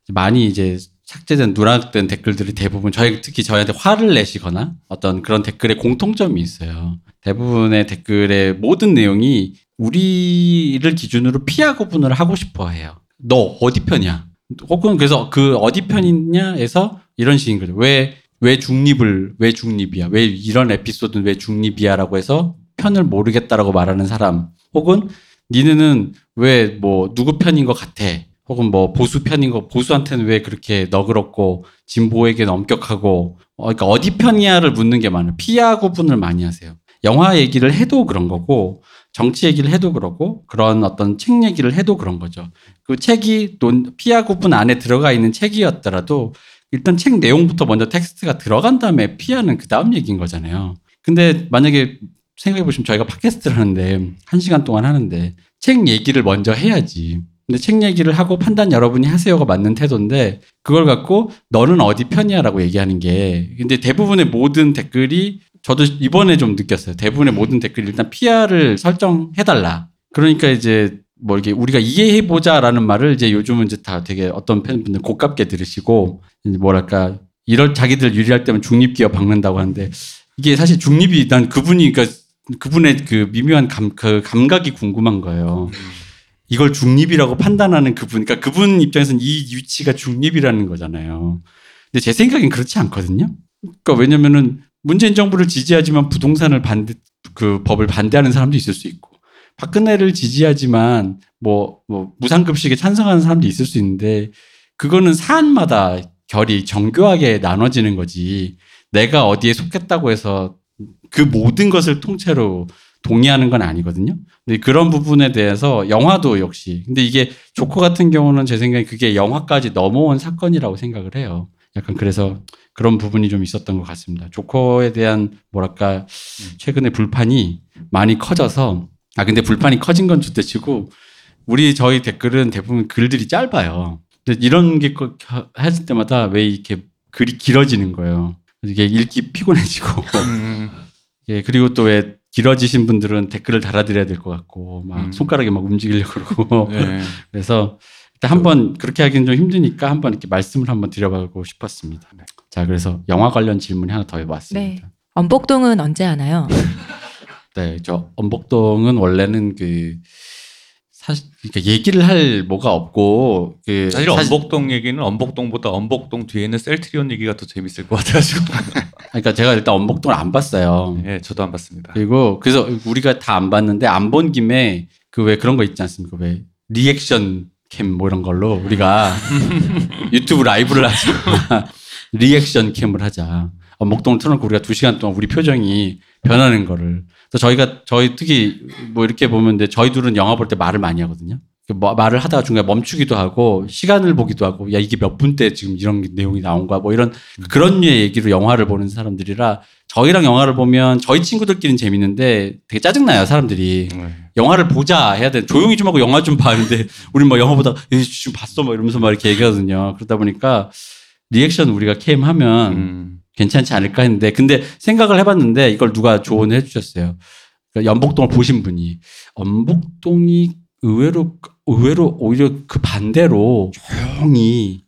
많이 이제 삭제된 누락된 댓글들이 대부분 저희 특히 저희한테 화를 내시거나 어떤 그런 댓글에 공통점이 있어요. 대부분의 댓글의 모든 내용이 우리를 기준으로 피하 구분을 하고 싶어 해요. 너 어디 편이야? 혹은 그래서 그 어디 편이냐에서 이런 식인 거죠. 왜, 왜 중립을, 왜 중립이야? 왜 이런 에피소드는 왜 중립이야? 라고 해서 편을 모르겠다라고 말하는 사람. 혹은 니네는 왜 뭐 누구 편인 것 같아? 혹은 뭐 보수 편인 거, 보수한테는 왜 그렇게 너그럽고 진보에게는 엄격하고, 어, 그러니까 어디 편이야를 묻는 게 많아요. 피하 구분을 많이 하세요. 영화 얘기를 해도 그런 거고, 정치 얘기를 해도 그러고, 그런 어떤 책 얘기를 해도 그런 거죠. 그 책이 논, 피하 구분 안에 들어가 있는 책이었더라도 일단 책 내용부터 먼저 텍스트가 들어간 다음에 피아는 그 다음 얘기인 거잖아요. 근데 만약에 생각해 보시면 저희가 팟캐스트를 하는데 한 시간 동안 하는데 책 얘기를 먼저 해야지. 근데 책 얘기를 하고 판단 여러분이 하세요가 맞는 태도인데 그걸 갖고 너는 어디 편이야라고 얘기하는 게 근데 대부분의 모든 댓글이 저도 이번에 좀 느꼈어요. 대부분의 모든 댓글이 일단 PR을 설정해달라. 그러니까 이제 뭐 이렇게 우리가 이해해 보자라는 말을 이제 요즘은 이제 다 되게 어떤 팬분들 고깝게 들으시고 이제 뭐랄까 이럴 자기들 유리할 때면 중립기업 박는다고 하는데 이게 사실 중립이 난 그분이 그러니까 그분의 그 미묘한 감, 그 감각이 궁금한 거예요. 이걸 중립이라고 판단하는 그분, 그러니까 그분 입장에서는 이 위치가 중립이라는 거잖아요. 근데 제 생각엔 그렇지 않거든요. 그러니까 왜냐면은 문재인 정부를 지지하지만 부동산을 반대, 그 법을 반대하는 사람도 있을 수 있고, 박근혜를 지지하지만 뭐, 뭐 무상급식에 찬성하는 사람도 있을 수 있는데, 그거는 사안마다 결이 정교하게 나눠지는 거지. 내가 어디에 속했다고 해서 그 모든 것을 통째로 동의하는 건 아니거든요. 근데 그런 부분에 대해서 영화도 역시. 근데 이게 조커 같은 경우는 제 생각에 그게 영화까지 넘어온 사건이라고 생각을 해요. 약간 그래서 그런 부분이 좀 있었던 것 같습니다. 조커에 대한 뭐랄까 최근에 불판이 많이 커져서 아 근데 불판이 커진 건 좋대치고 우리 저희 댓글은 대부분 글들이 짧아요. 근데 이런 게 했을 때마다 왜 이렇게 글이 길어지는 거예요. 이게 읽기 피곤해지고 음. 예 그리고 또 왜 길어지신 분들은 댓글을 달아드려야 될 것 같고 막 음. 손가락이 막 움직이려고 그러고 네. 그래서 일단 한번 그렇게 하기는 좀 힘드니까 한번 이렇게 말씀을 한번 드려보고 싶었습니다. 자 그래서 영화 관련 질문이 하나 더 해봤습니다. 엄복동은 언제 하나요? 네, 저 엄복동은 원래는 그 사실 그러니까 얘기를 할 뭐가 없고 그 사실 엄복동 얘기는 엄복동보다 엄복동 뒤에 있는 셀트리온 얘기가 더 재밌을 것 같아가지고. 그러니까 제가 일단 엄복동을 안 봤어요. 예, 저도 안 봤습니다. 그리고 그래서 우리가 다 안 봤는데 안 본 김에 그 왜 그런 거 있지 않습니까? 왜 reaction cam 뭐 이런 걸로 우리가 유튜브 라이브를 하자. reaction cam을 하자. 엄복동을 틀어놓고 우리가 두 시간 동안 우리 표정이 변하는 거를. 그래서 저희가 저희 특히 뭐 이렇게 보면 근데 저희 둘은 영화 볼 때 말을 많이 하거든요. 그 뭐- 말을 하다가 중간에 멈추기도 하고 시간을 보기도 하고 야 이게 몇 분 때 지금 이런 내용이 나온 거야 뭐 이런 그런 류의 얘기로 영화를 보는 사람들이라 저희랑 영화를 보면 저희 친구들끼리는 재밌는데 되게 짜증나요 사람들이 네. 영화를 보자 해야 돼 조용히 좀 하고 영화 좀 봐는데 우린 막 영화 에이, 지금 봤어 막 이러면서 막 이렇게 얘기하거든요 그러다 보니까 리액션 우리가 캠 하면 음. 괜찮지 않을까 했는데 근데 생각을 해봤는데 이걸 누가 조언을 해주셨어요. 그러니까 연복동을 보신 분이 연복동이 의외로 의외로 오히려 그 반대로 조용히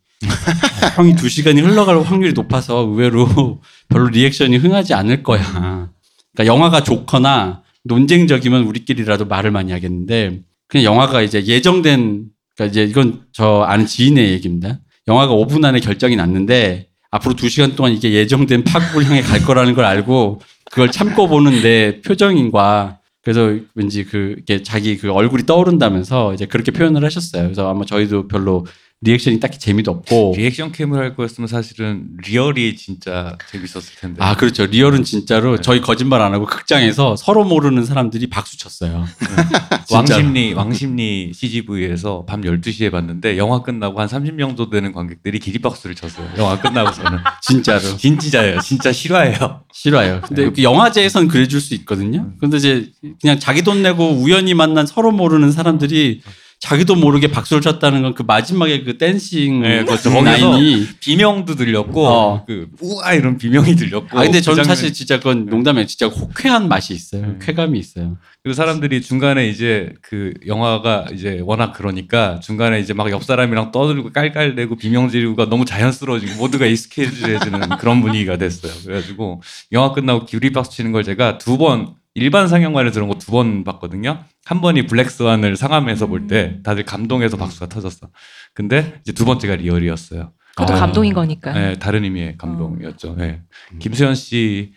조용히 두 시간이 흘러갈 확률이 높아서 의외로 별로 리액션이 흥하지 않을 거야. 그러니까 영화가 좋거나 논쟁적이면 우리끼리라도 말을 많이 하겠는데 그냥 영화가 이제 예정된 그러니까 이제 이건 저 아는 지인의 얘기입니다. 영화가 5분 안에 결정이 났는데 앞으로 2시간 동안 이게 예정된 파국을 향해 갈 거라는 걸 알고 그걸 참고 보는데 표정인과 그래서 왠지 그 이게 자기 그 얼굴이 떠오른다면서 이제 그렇게 표현을 하셨어요. 그래서 아마 저희도 별로 reaction이 딱히 재미도 없고 reaction cam을 할 거였으면 사실은 리얼이 진짜 재밌었을 텐데. 아 그렇죠. 리얼은 진짜로 네. 저희 거짓말 안 하고 극장에서 서로 모르는 사람들이 박수 쳤어요. 진짜로. 왕십리 왕십리 CGV에서 밤 12시에 봤는데 영화 끝나고 한 30명 정도 되는 관객들이 기립박수를 쳤어요. 영화 끝나고서는. 진짜로 진짜예요. 진짜 실화예요. 싫어요. 근데 그 영화제에선 그래줄 수 있거든요. 근데 이제 그냥 자기 돈 내고 우연히 만난 서로 모르는 사람들이 자기도 모르게 박수를 쳤다는 건 그 마지막에 그 댄싱 네, 그렇죠. 라인이 비명도 들렸고 어. 그 우와 이런 비명이 들렸고. 아 근데 그 저는 장면- 사실 진짜 그건 농담이에요. 진짜 호쾌한 맛이 있어요. 네. 쾌감이 있어요. 그리고 사람들이 중간에 이제 그 영화가 이제 워낙 그러니까 중간에 이제 막 옆 사람이랑 떠들고 깔깔대고 비명 지르고가 너무 자연스러워지고 모두가 익숙해지는 그런 분위기가 됐어요. 그래가지고 영화 끝나고 기립박수 치는 걸 제가 두 번 일반 상영관에서 그런 거두 번 봤거든요. 한 번이 블랙스완을 상암에서 볼 때 다들 감동해서 박수가 터졌어. 근데 이제 두 번째가 리얼이었어요. 그것도 아. 감동인 거니까. 네, 다른 의미의 감동이었죠. 네. 김수현 씨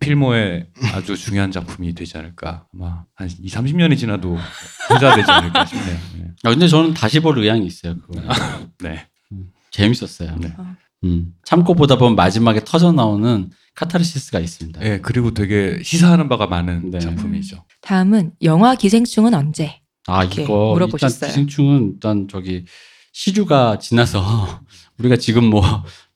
필모의 아주 중요한 작품이 되지 않을까. 아마 한 2, 30년이 지나도 회자되지 않을까 싶네요. 네. 아 근데 저는 다시 볼 의향이 있어요. 그거. 네. 재밌었어요. 네. 음. 참고 보다 보면 마지막에 터져 나오는 카타르시스가 있습니다. 네, 그리고 되게 시사하는 바가 많은 네. 작품이죠. 다음은 영화 기생충은 언제? 아 이거 물어보셨어요. 일단 기생충은 일단 저기 시주가 지나서 우리가 지금 뭐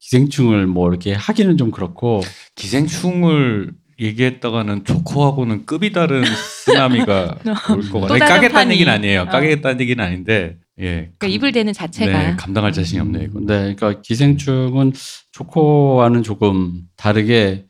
기생충을 뭐 이렇게 하기는 좀 그렇고 기생충을 얘기했다가는 조커하고는 급이 다른 쓰나미가 올또 거가. 다른 까겠다는. 얘기는 아니에요. 어. 까겠다는 얘기는 아닌데, 예. 그러니까 입을 대는 자체가 네, 감당할 자신이 없네요. 이건. 네, 그러니까 기생충은 조커와는 조금 다르게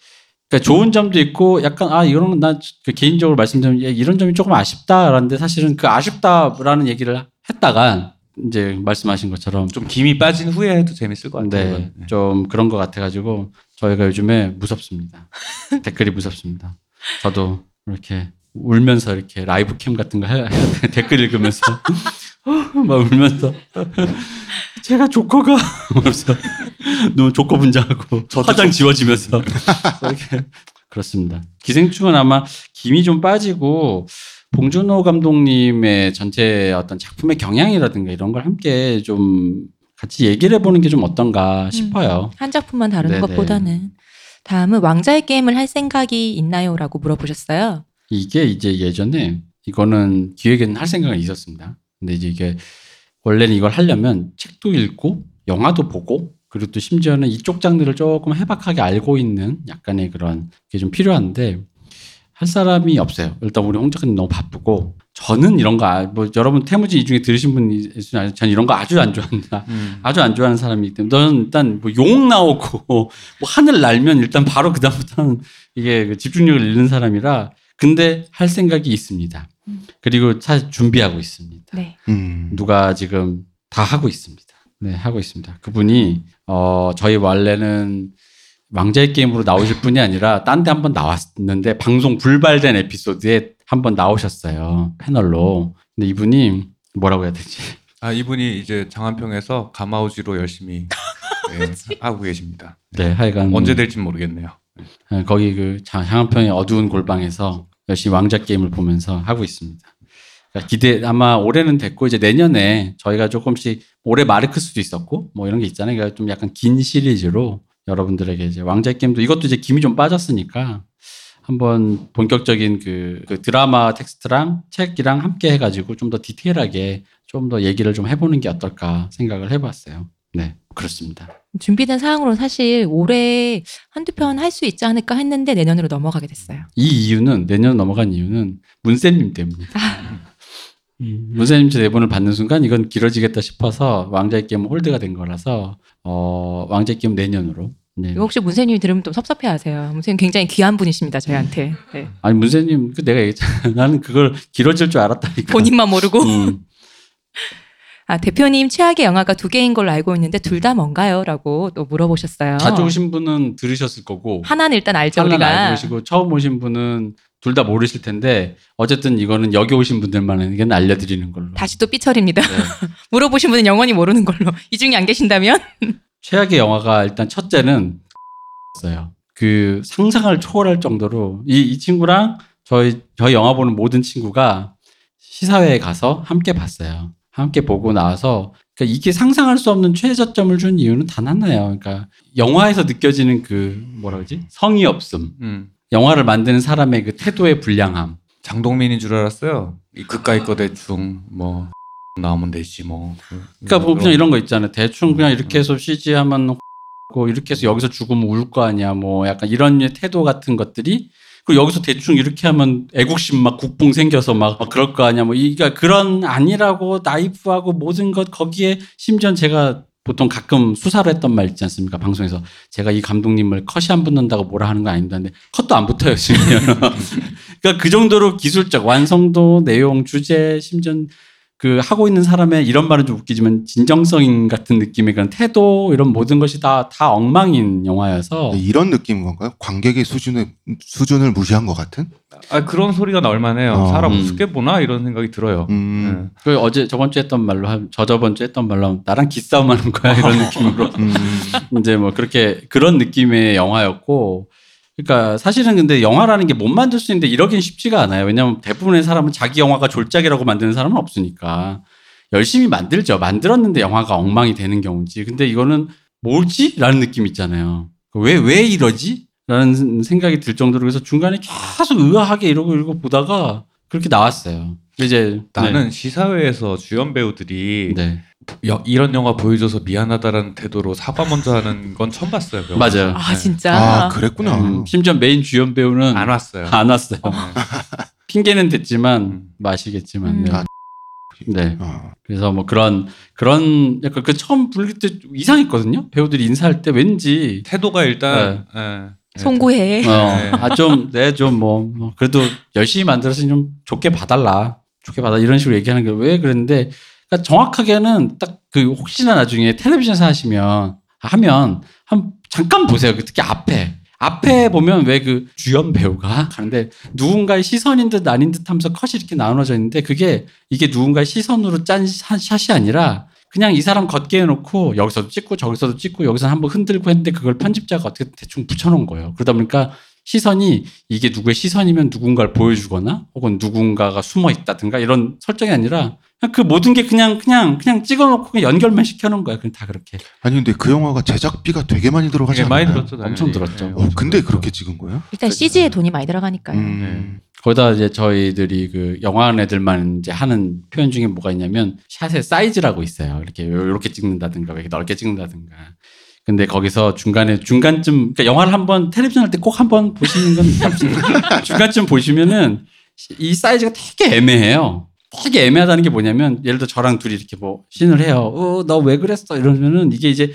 그러니까 좋은 점도 있고 약간 아 이거는 나 개인적으로 말씀드리면 예, 이런 점이 조금 아쉽다라는데 사실은 그 아쉽다라는 얘기를 했다가 이제 말씀하신 것처럼 좀 김이 빠진 후에 해도 재밌을 것 같아요. 네. 네. 좀 그런 것 같아가지고 저희가 요즘에 무섭습니다. 댓글이 무섭습니다. 저도 이렇게 울면서 이렇게 라이브 캠 같은 거 해야, 해야 돼. 댓글 읽으면서 막 울면서 제가 조커가 너무 조커 분장하고 화장 지워지면서 이렇게 그렇습니다. 기생충은 아마 김이 좀 빠지고 봉준호 감독님의 전체 어떤 작품의 경향이라든가 이런 걸 함께 좀 같이 얘기를 해보는 게 좀 어떤가 싶어요. 한 작품만 다루는 네네. 것보다는 다음은 왕자의 게임을 할 생각이 있나요?라고 물어보셨어요. 이게 이제 예전에 이거는 기획에는 할 생각은 있었습니다. 근데 이제 이게 원래는 이걸 하려면 책도 읽고 영화도 보고 그리고 또 심지어는 이쪽 장르를 조금 해박하게 알고 있는 약간의 그런 게 좀 필요한데 할 사람이 없어요. 일단 우리 홍 작가님 너무 바쁘고 저는 이런 거 뭐 여러분 태무지 이 중에 들으신 분이 있으면 알죠. 저는 이런 거 아주 안 좋아한다. 음. 아주 안 좋아하는 사람이기 때문에 저는 일단 뭐 용 나오고 뭐 하늘 날면 일단 바로 그다음부터는 이게 그 집중력을 잃는 사람이라 근데 할 생각이 있습니다. 그리고 사실 준비하고 있습니다. 네. 음. 누가 지금 다 하고 있습니다. 네, 하고 있습니다. 그분이 어 저희 원래는 왕자의 게임으로 나오실 분이 아니라 딴 데 한번 나왔는데 방송 불발된 에피소드에 한번 나오셨어요. 패널로. 근데 이분이 뭐라고 해야 되지? 아 이분이 이제 장안평에서 가마우지로 열심히 네, 하고 계십니다. 네, 하여간 언제 될지 모르겠네요. 네, 거기 그 장- 향한평의 어두운 골방에서 열심히 왕자 게임을 보면서 하고 있습니다. 그러니까 기대 아마 올해는 됐고 이제 내년에 저희가 조금씩 올해 마르크 수도 있었고 뭐 이런 게 있잖아요. 그러니까 좀 약간 긴 시리즈로 여러분들에게 이제 왕좌 게임도 이것도 이제 김이 좀 빠졌으니까 한번 본격적인 그, 그 드라마 텍스트랑 책이랑 함께 해가지고 좀 더 디테일하게 좀 더 얘기를 좀 해보는 게 어떨까 생각을 해봤어요. 네, 그렇습니다. 준비된 사항으로 사실 올해 한두 편 할 수 있지 않을까 했는데 내년으로 넘어가게 됐어요. 이 이유는 내년 넘어간 이유는 문세님 때문입니다. 음, 문세님 제 대본을 받는 순간 이건 길어지겠다 싶어서 왕좌의 게임 hold가 된 거라서 어, 왕자의 게임 내년으로. 네. 혹시 문세님이 들으면 좀 섭섭해하세요. 문세님 굉장히 귀한 분이십니다 저희한테. 네. 아니 문세님 그 내가 얘기했잖아. 나는 그걸 길어질 줄 알았다니까. 본인만 모르고. 음, 아 대표님 최악의 영화가 두 개인 걸로 알고 있는데 둘 다 뭔가요?라고 또 물어보셨어요. 자주 오신 분은 들으셨을 거고 하나는 일단 알죠 하나는 우리가. 알고 계시고 처음 오신 분은 둘 다 모르실 텐데 어쨌든 이거는 여기 오신 분들만에게는 알려드리는 걸로. 다시 또 삐처리입니다. 네. 물어보신 분은 영원히 모르는 걸로. 이 중에 안 계신다면 최악의 영화가 일단 첫째는 어요. 그 상상을 초월할 정도로 이, 이 친구랑 저희 저희 영화 보는 모든 친구가 시사회에 가서 함께 봤어요. 함께 보고 나와서 그러니까 이게 상상할 수 없는 최저점을 준 이유는 단 하나예요. 그러니까 영화에서 느껴지는 그 뭐라 그러지 성의 없음. 음. 영화를 만드는 사람의 그 태도의 불량함. 장동민인 줄 알았어요. 이 그까이 거 대충 뭐 나오면 되지 뭐. 그러니까 뭐 그냥 이런 거 있잖아요. 대충 그냥 이렇게 해서 CG하면 고 이렇게 해서 여기서 죽으면 울 거 아니야. 뭐 약간 이런 태도 같은 것들이 그 여기서 대충 이렇게 하면 애국심 막 국뽕 생겨서 막, 막 그럴 거 아니야. 뭐 이가 그런 아니라고 나이프하고 모든 것 거기에 심지어 제가 보통 가끔 수사를 했던 말 있지 않습니까? 방송에서 제가 이 감독님을 컷이 안 붙는다고 뭐라 하는 건 아닙니다. 근데 컷도 안 붙어요, 지금. 그러니까 그 정도로 기술적 완성도, 내용, 주제, 심지어 그 하고 있는 사람의 이런 말은 좀 웃기지만 진정성 같은 느낌의 그런 태도 이런 모든 것이 다다 엉망인 영화여서 네, 이런 느낌인 건가요? 관객의 수준을 수준을 무시한 것 같은? 아 그런 소리가 나올 만해요. 어. 사람 음. 우습게 보나 이런 생각이 들어요. 음, 그 어제 저번 주에 했던 말로 한 저저번 주에 했던 말로 나랑 기싸움하는 거야 이런 느낌으로 음, 이제 뭐 그렇게 그런 느낌의 영화였고 그러니까 사실은 근데 영화라는 게 못 만들 수 있는데 이러긴 쉽지가 않아요. 왜냐하면 대부분의 사람은 자기 영화가 졸작이라고 만드는 사람은 없으니까 열심히 만들죠. 만들었는데 영화가 엉망이 되는 경우지. 근데 이거는 뭐지? 라는 느낌 있잖아요. 왜, 왜 이러지? 라는 생각이 들 정도로 그래서 중간에 계속 의아하게 이러고 이러고 보다가 그렇게 나왔어요. 이제 나는 시사회에서 주연 배우들이 네. 네. 여- 이런 영화 보여줘서 미안하다라는 태도로 사과 먼저 하는 건 처음 봤어요. 그 영화. 맞아요. 아 네. 진짜. 아 그랬구나. 음, 심지어 메인 주연 배우는 안 왔어요. 안 왔어요. 네. 핑계는 됐지만 음. 마시겠지만. 음. 네. 아, 네. 아, 그래서 뭐 그런 그런 약간 그 처음 불릴 때 이상했거든요. 배우들이 인사할 때 왠지 태도가 일단 예. 송구해. 어, 어아좀내좀뭐 뭐 그래도 열심히 만들어서 좀 좋게 봐달라. 좋게 봐달라 이런 식으로 얘기하는 게 왜 그랬는데 그러니까 정확하게는 딱 그 혹시나 나중에 텔레비전에서 하시면 하면 한 잠깐 보세요. 그 특히 앞에 앞에 보면 왜 그 주연 배우가 가는데 누군가의 시선인 듯 아닌 듯 하면서 컷이 이렇게 나눠져 있는데 그게 이게 누군가의 시선으로 짠 샷- 샷이 아니라 그냥 이 사람 걷게 해놓고 여기서도 찍고 저기서도 찍고 여기서 한번 흔들고 했는데 그걸 편집자가 어떻게 대충 붙여놓은 거예요. 그러다 보니까 시선이 이게 누구의 시선이면 누군가를 보여주거나 혹은 누군가가 숨어 있다든가 이런 설정이 아니라 그 모든 게 그냥 그냥 그냥 찍어놓고 그냥 연결만 시켜놓은 거야. 그냥 다 그렇게. 아니 근데 그 영화가 제작비가 되게 많이 들어가지 되게 않나요? 많이 들었죠. 당연히. 엄청 들었죠. 예, 어, 근데 그렇게 찍은 거예요? 일단 CG에 돈이 많이 들어가니까요. 음. 거기다 이제 저희들이 그 영화관 애들만 이제 하는 표현 중에 뭐가 있냐면 샷의 사이즈라고 있어요. 이렇게 이렇게 찍는다든가 이렇게 넓게 찍는다든가. 근데 거기서 중간에 중간쯤 그러니까 영화를 한번 텔레비전 할 때 꼭 한번 보시는 건 중간쯤 보시면은 이 사이즈가 되게 애매해요. 되게 애매하다는 게 뭐냐면 예를 들어 저랑 둘이 이렇게 뭐 씬을 해요. 어, 너 왜 그랬어? 이러면은 이게 이제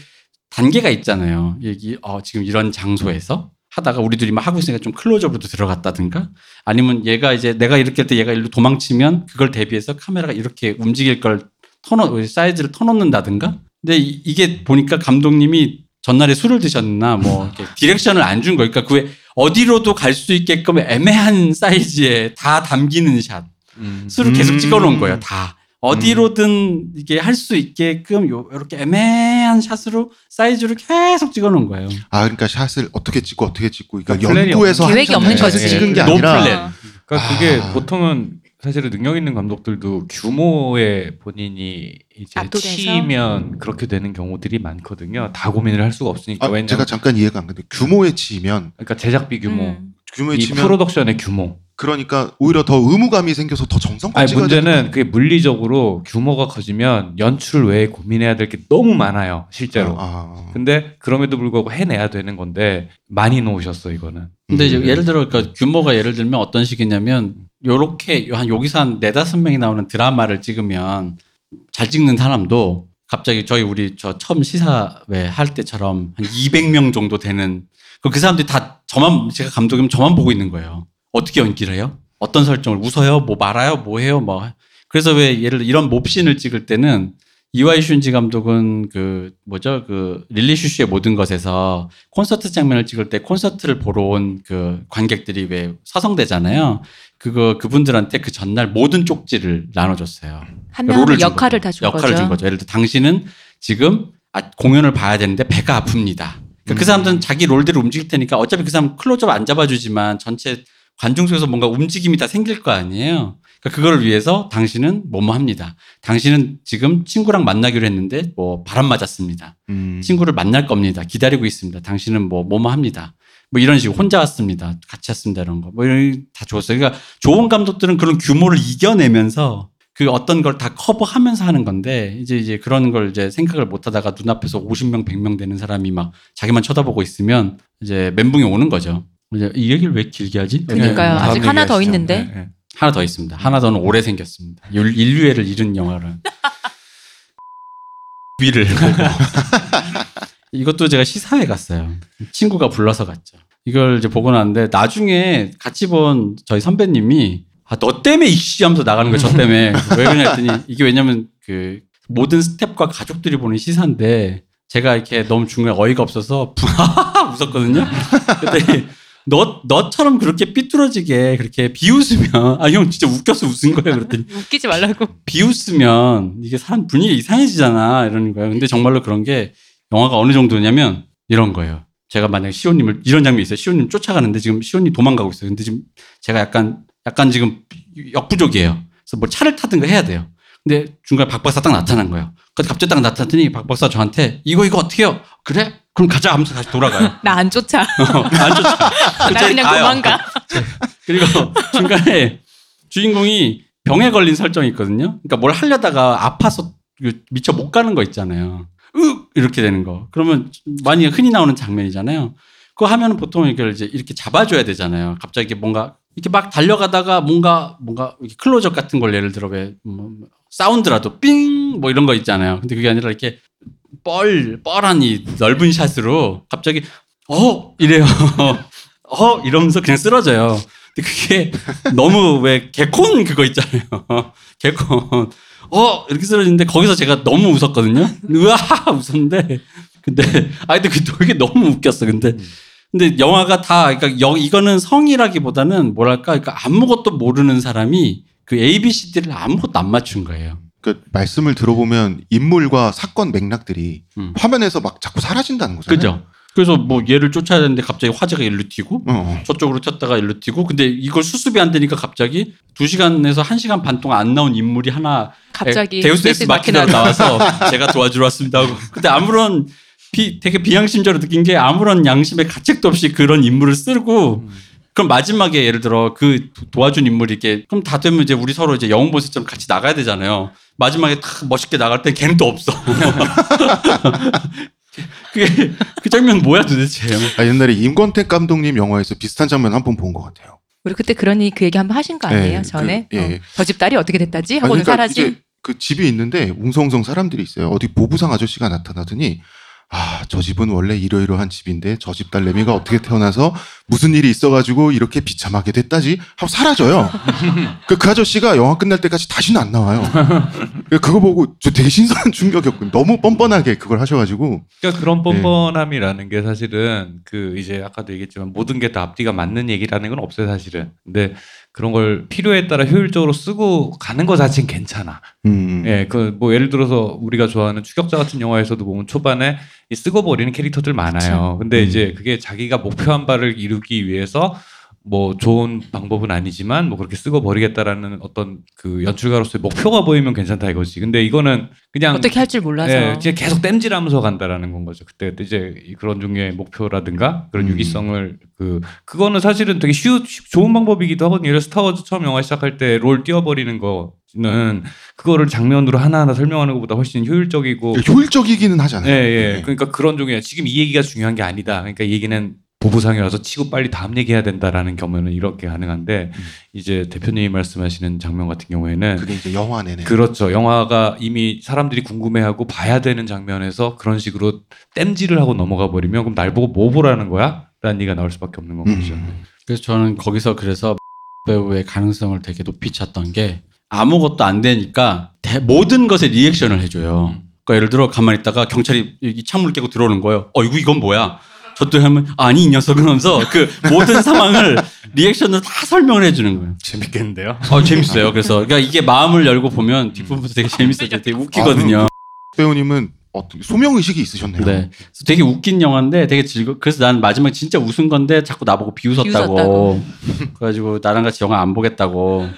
단계가 있잖아요. 여기 어, 지금 이런 장소에서 하다가 우리 둘이 막 하고 있으니까 좀 클로즈업으로 들어갔다든가 아니면 얘가 이제 내가 이렇게 할 때 얘가 일로 도망치면 그걸 대비해서 카메라가 이렇게 움직일 걸 터놓 사이즈를 터놓는다든가 근데 이- 이게 보니까 감독님이 전날에 술을 드셨나 뭐 이렇게 디렉션을 안 준 거니까 그외 어디로도 갈 수 있게끔 애매한 사이즈에 다 담기는 샷 음. 수를 계속 음. 찍어놓은 거예요 다 어디로든 이게 할 수 있게끔 요 이렇게 애매한 샷으로 사이즈로 계속 찍어놓은 거예요. 아 그러니까 샷을 어떻게 찍고 어떻게 찍고 그러니까 연구해서 계획이 한 없는 거지. 찍은 게노 아니라 플랜. 그러니까 그게 아. 보통은 사실은 능력 있는 감독들도 규모에 본인이 이제 압도돼서? 치이면 그렇게 되는 경우들이 많거든요. 다 고민을 할 수가 없으니까. 아, 제가 잠깐 이해가 안 가는데 규모에 치면 그러니까 제작비 규모, 음. 규모에 이 치면 프로덕션의 규모. 그러니까 오히려 더 의무감이 생겨서 더 정성껏 아니 찍어야 되는 문제는 그게 물리적으로 규모가 커지면 연출 외에 고민해야 될 게 너무 많아요, 실제로. 아, 아. 근데 그럼에도 불구하고 해내야 되는 건데 많이 놓으셨어 이거는. 근데 이제 음. 예를 들어 그러니까 규모가 예를 들면 어떤 식이냐면 요렇게 한 여기서 한 네다섯 명이 나오는 드라마를 찍으면 잘 찍는 사람도 갑자기 저희 우리 저 처음 시사회 할 때처럼 한 200명 정도 되는 그- 그 사람들이 다 저만 제가 감독이면 저만 보고 있는 거예요. 어떻게 연기를 해요? 어떤 설정을 웃어요? 뭐 말아요? 뭐 해요? 뭐 그래서 왜 예를 들어 이런 몹신을 찍을 때는 이와이 슌지 감독은 그 뭐죠 그 릴리 슈슈의 모든 것에서 콘서트 장면을 찍을 때 콘서트를 보러 온 그 관객들이 왜 서성대잖아요. 그거 그분들한테 그 전날 모든 쪽지를 나눠줬어요. 한 롤을 명은 준 역할을 거죠. 다준 역할을 거죠. 준 거죠. 예를 들어 당신은 지금 아, 공연을 봐야 되는데 배가 아픕니다. 그러니까 그 사람들은 자기 롤대로 움직일 테니까 어차피 그 사람 클로즈업 안 잡아주지만 전체 관중 속에서 뭔가 움직임이 다 생길 거 아니에요. 그러니까 그걸 위해서 당신은 뭐뭐 합니다. 당신은 지금 친구랑 만나기로 했는데 뭐 바람 맞았습니다. 음. 친구를 만날 겁니다. 기다리고 있습니다. 당신은 뭐 뭐뭐 합니다. 뭐 이런 식으로 혼자 왔습니다. 같이 왔습니다. 이런 거. 뭐 이런 다 좋았어요. 그러니까 좋은 감독들은 그런 규모를 이겨내면서 그 어떤 걸 다 커버하면서 하는 건데 이제 이제 그런 걸 이제 생각을 못 하다가 눈앞에서 50명, 100명 되는 사람이 막 자기만 쳐다보고 있으면 이제 멘붕이 오는 거죠. 이 얘기를 왜 길게 하지? 그러니까요. 네. 아직 하나 더. 있는데. 네, 네. 하나 더 있습니다. 하나 더는 오래 생겼습니다. 인- 인류애를 잃은 영화를. 위를 보고. 이것도 제가 시사회 갔어요. 친구가 불러서 갔죠. 이걸 이제 보고 나는데 나중에 같이 본 저희 선배님이 아, 너 때문에 이씨 하면서 나가는 거야, 저 때문에. 왜 그러냐 했더니 이게 왜냐면 그 모든 스탭과 가족들이 보는 시사인데 제가 이렇게 너무 중간에 어이가 없어서 부하하 웃었거든요. 그랬더니 너, 너처럼 그렇게 삐뚤어지게 그렇게 비웃으면, 아, 형 진짜 웃겨서 웃은 거예요. 그랬더니 웃기지 말라고. 비웃으면 이게 사람 분위기 이상해지잖아. 이러는 거예요. 근데 정말로 그런 게 영화가 어느 정도냐면 이런 거예요. 제가 만약에 시호님을, 이런 장면이 있어요. 시호님 쫓아가는데 지금 시호님 도망가고 있어요. 근데 지금 제가 약간, 약간 지금 역부족이에요. 그래서 뭐 차를 타든가 해야 돼요. 근데 중간에 박 박사 딱 나타난 거예요. 그래서 갑자기 딱 나타났더니 박 박사 저한테 이거, 이거 어떻게 해요? 그래? 그럼 가자 하면서 다시 돌아가요. 나 안 쫓아. 안 쫓아. 나 그냥 가요. 도망가. 그리고 중간에 주인공이 병에 걸린 설정이 있거든요. 그러니까 뭘 하려다가 아파서 이거 미처 못 가는 거 있잖아요. 으 이렇게 되는 거. 그러면 많이 흔히 나오는 장면이잖아요. 그거 하면 보통 이걸 이제 이렇게 잡아줘야 되잖아요. 갑자기 뭔가 이렇게 막 달려가다가 뭔가 뭔가 클로즈업 같은 걸 예를 들어 왜 뭐, 사운드라도 삥 뭐 이런 거 있잖아요. 근데 그게 아니라 이렇게 뻘 뻘한 이 넓은 샷으로 갑자기 어 이래요. 어 이러면서 그냥 쓰러져요. 근데 그게 너무 왜 개콘 그거 있잖아요. 개콘 어 이렇게 쓰러지는데 거기서 제가 너무 웃었거든요. 으아 웃었는데 근데 아 근데 그 되게 너무 웃겼어. 근데 근데 영화가 다 그러니까 여, 이거는 성이라기보다는 뭐랄까 그러니까 아무것도 모르는 사람이 그 A B C D를 아무것도 안 맞춘 거예요. 그 말씀을 들어보면 인물과 사건 맥락들이 음. 화면에서 막 자꾸 사라진다는 거잖아요. 그죠? 그래서 뭐 얘를 쫓아야 되는데 갑자기 화재가 일로 튀고 어, 어. 저쪽으로 튀었다가 일로 튀고 근데 이걸 수습이 안 되니까 갑자기 2시간에서 1시간 반 동안 안 나온 인물이 하나 갑자기 데우스 엑스 마키나로 나와서 제가 도와주러 왔습니다 하고 근데 아무런 비, 되게 비양심적으로 느낀 게 아무런 양심의 가책도 없이 그런 인물을 쓰고 그럼 마지막에 예를 들어 그 도- 도와준 인물이 이렇게 그럼 다 되면 이제 우리 서로 이제 영웅본색처럼 같이 나가야 되잖아요. 마지막에 탁 멋있게 나갈 땐 걔는 또 없어. 그게 그 장면 뭐야 도대체? 아, 옛날에 임권택 감독님 영화에서 비슷한 장면 한 번 본 것 같아요. 우리 그때 그러니 그 얘기 한 번 하신 거 아니에요? 예, 전에 그, 예. 어, 저집 딸이 어떻게 됐다지 하고는 그러니까 사라진 이제 그 집이 있는데 웅성웅성 사람들이 있어요. 어디 보부상 아저씨가 나타나더니 아, 저 집은 원래 이러이러한 집인데 저 집 딸내미가 어떻게 태어나서 무슨 일이 있어가지고 이렇게 비참하게 됐다지 하고 사라져요. 그, 그 아저씨가 영화 끝날 때까지 다시는 안 나와요. 그거 보고 저 되게 신선한 충격이었고 너무 뻔뻔하게 그걸 하셔가지고 그러니까 그런 뻔뻔함이라는 게 사실은 그 이제 아까도 얘기했지만 모든 게 다 앞뒤가 맞는 얘기라는 건 없어요 사실은. 근데 그런 걸 필요에 따라 효율적으로 쓰고 가는 거 자체는 괜찮아. 음, 예, 그 뭐 예를 들어서 우리가 좋아하는 추격자 같은 영화에서도 보면 초반에 이 쓰고 버리는 캐릭터들 많아요. 근데 음. 이제 그게 자기가 목표한 바를 이루기 위해서 뭐 좋은 방법은 아니지만 뭐 그렇게 쓰고 버리겠다라는 어떤 그 연출가로서의 목표가 보이면 괜찮다 이거지. 근데 이거는 그냥 어떻게 할 줄 몰라서 예, 이제 계속 땜질하면서 간다라는 건 거죠. 그때 그때 이제 이 그런 종류의 목표라든가 그런 음. 유기성을 그 그거는 사실은 되게 쉬우 쉬- 좋은 방법이기도 하거든요. 예를 들어 스타워즈 처음 영화 시작할 때 롤 띄워버리는 거는 그거를 장면으로 하나하나 설명하는 것보다 훨씬 효율적이고 효율적이기는 예, 하잖아요. 예. 네. 그러니까 그런 종류야. 지금 이 얘기가 중요한 게 아니다. 그러니까 이 얘기는 보부상이라서 치고 빨리 다음 얘기해야 된다라는 경우는 이렇게 가능한데 음. 이제 대표님이 말씀하시는 장면 같은 경우에는 그게 이제 영화 내내. 그렇죠. 영화가 이미 사람들이 궁금해하고 봐야 되는 장면에서 그런 식으로 땜질을 하고 넘어가 버리면 그럼 날 보고 뭐 보라는 거야? 라는 얘기가 나올 수밖에 없는 건 거죠. 음. 그래서 저는 거기서 그래서 배우의 가능성을 되게 높이 쳤던 게 아무것도 안 되니까 대- 모든 것에 리액션을 해줘요. 음. 그러니까 예를 들어 가만히 있다가 경찰이 이 창문을 깨고 들어오는 거예요. 어, 이거 이건 뭐야? 저도 하면 아니 이 녀석은 하면서 그 모든 상황을 리액션으로 다 설명을 해주는 거예요. 재밌겠는데요? 어 재밌어요. 그래서 그러니까 이게 마음을 열고 보면 뒷부분도 되게 재밌어요. 되게 웃기거든요. 배우님은 어떻게 소명 의식이 있으셨네요. 네. 그래서 되게 웃긴 영화인데 되게 즐거. 그래서 난 마지막에 진짜 웃은 건데 자꾸 나보고 비웃었다고. 그래가지고 나랑 같이 영화 안 보겠다고.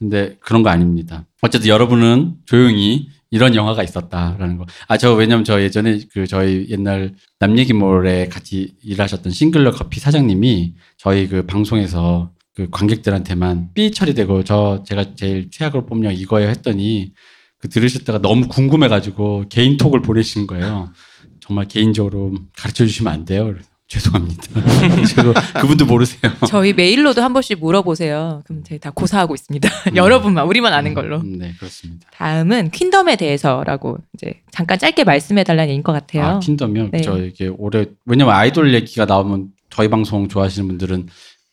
근데 그런 거 아닙니다. 어쨌든 여러분은 조용히 이런 영화가 있었다라는 거. 아 저 왜냐면 저 예전에 그 저희 옛날 남얘기몰에 같이 일하셨던 싱글러 커피 사장님이 저희 그 방송에서 그 관객들한테만 삐 처리되고 저 제가 제일 최악으로 뽑냐 이거예요 했더니 그 들으실 때가 너무 궁금해가지고 개인 톡을 보내신 거예요. 정말 개인적으로 가르쳐 주시면 안 돼요. 그래서 죄송합니다. 죄송, 그분도 모르세요. 저희 메일로도 한 번씩 물어보세요. 그럼 저희 다 고사하고 있습니다. 여러분만 우리만 아는 걸로. 음, 네, 그렇습니다. 다음은 퀸덤에 대해서라고 이제 잠깐 짧게 말씀해 달라는 얘기인 것 같아요. 아, 킨덤이요? 네. 저 이게 올해 왜냐면 아이돌 얘기가 나오면 저희 방송 좋아하시는 분들은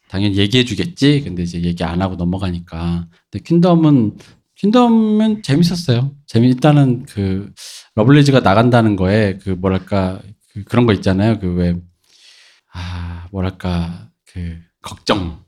당연히 얘기해 주겠지. 근데 이제 얘기 안 하고 넘어가니까. 근데 퀸덤은 퀸덤은 재밌었어요. 재미 일단은 그 러블리즈가 나간다는 거에 그 뭐랄까 그 그런 거 있잖아요. 그왜 아, 뭐랄까 그 걱정.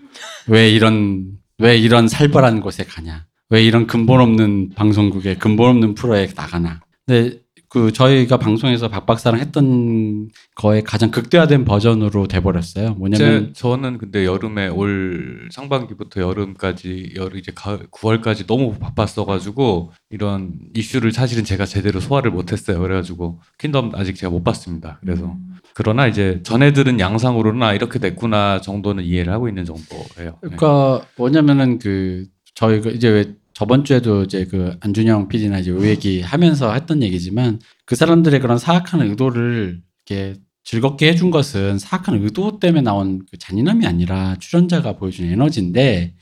왜 이런 왜 이런 살벌한 곳에 가냐? 왜 이런 근본 없는 방송국에 근본 없는 프로에 나가나? 근데 그 저희가 방송에서 박 박사랑 했던 거의 가장 극대화된 버전으로 돼버렸어요. 뭐냐면 제, 저는 근데 여름에 올 상반기부터 여름까지 여 이제 가을 9월까지 너무 바빴어가지고 이런 이슈를 사실은 제가 제대로 소화를 못했어요. 그래가지고 퀸덤 아직 제가 못 봤습니다. 그래서 그러나 이제 전해들은 양상으로는 아 이렇게 됐구나 정도는 이해를 하고 있는 정도예요. 네. 그러니까 뭐냐면은 그 저희가 이제 왜 저번 주에도 이제 그 안준영 PD나 이제 요 얘기 하면서 했던 얘기지만 그 사람들의 그런 사악한 의도를 이렇게 즐겁게 해준 것은 사악한 의도 때문에 나온 그 잔인함이 아니라 출연자가 보여준 에너지인데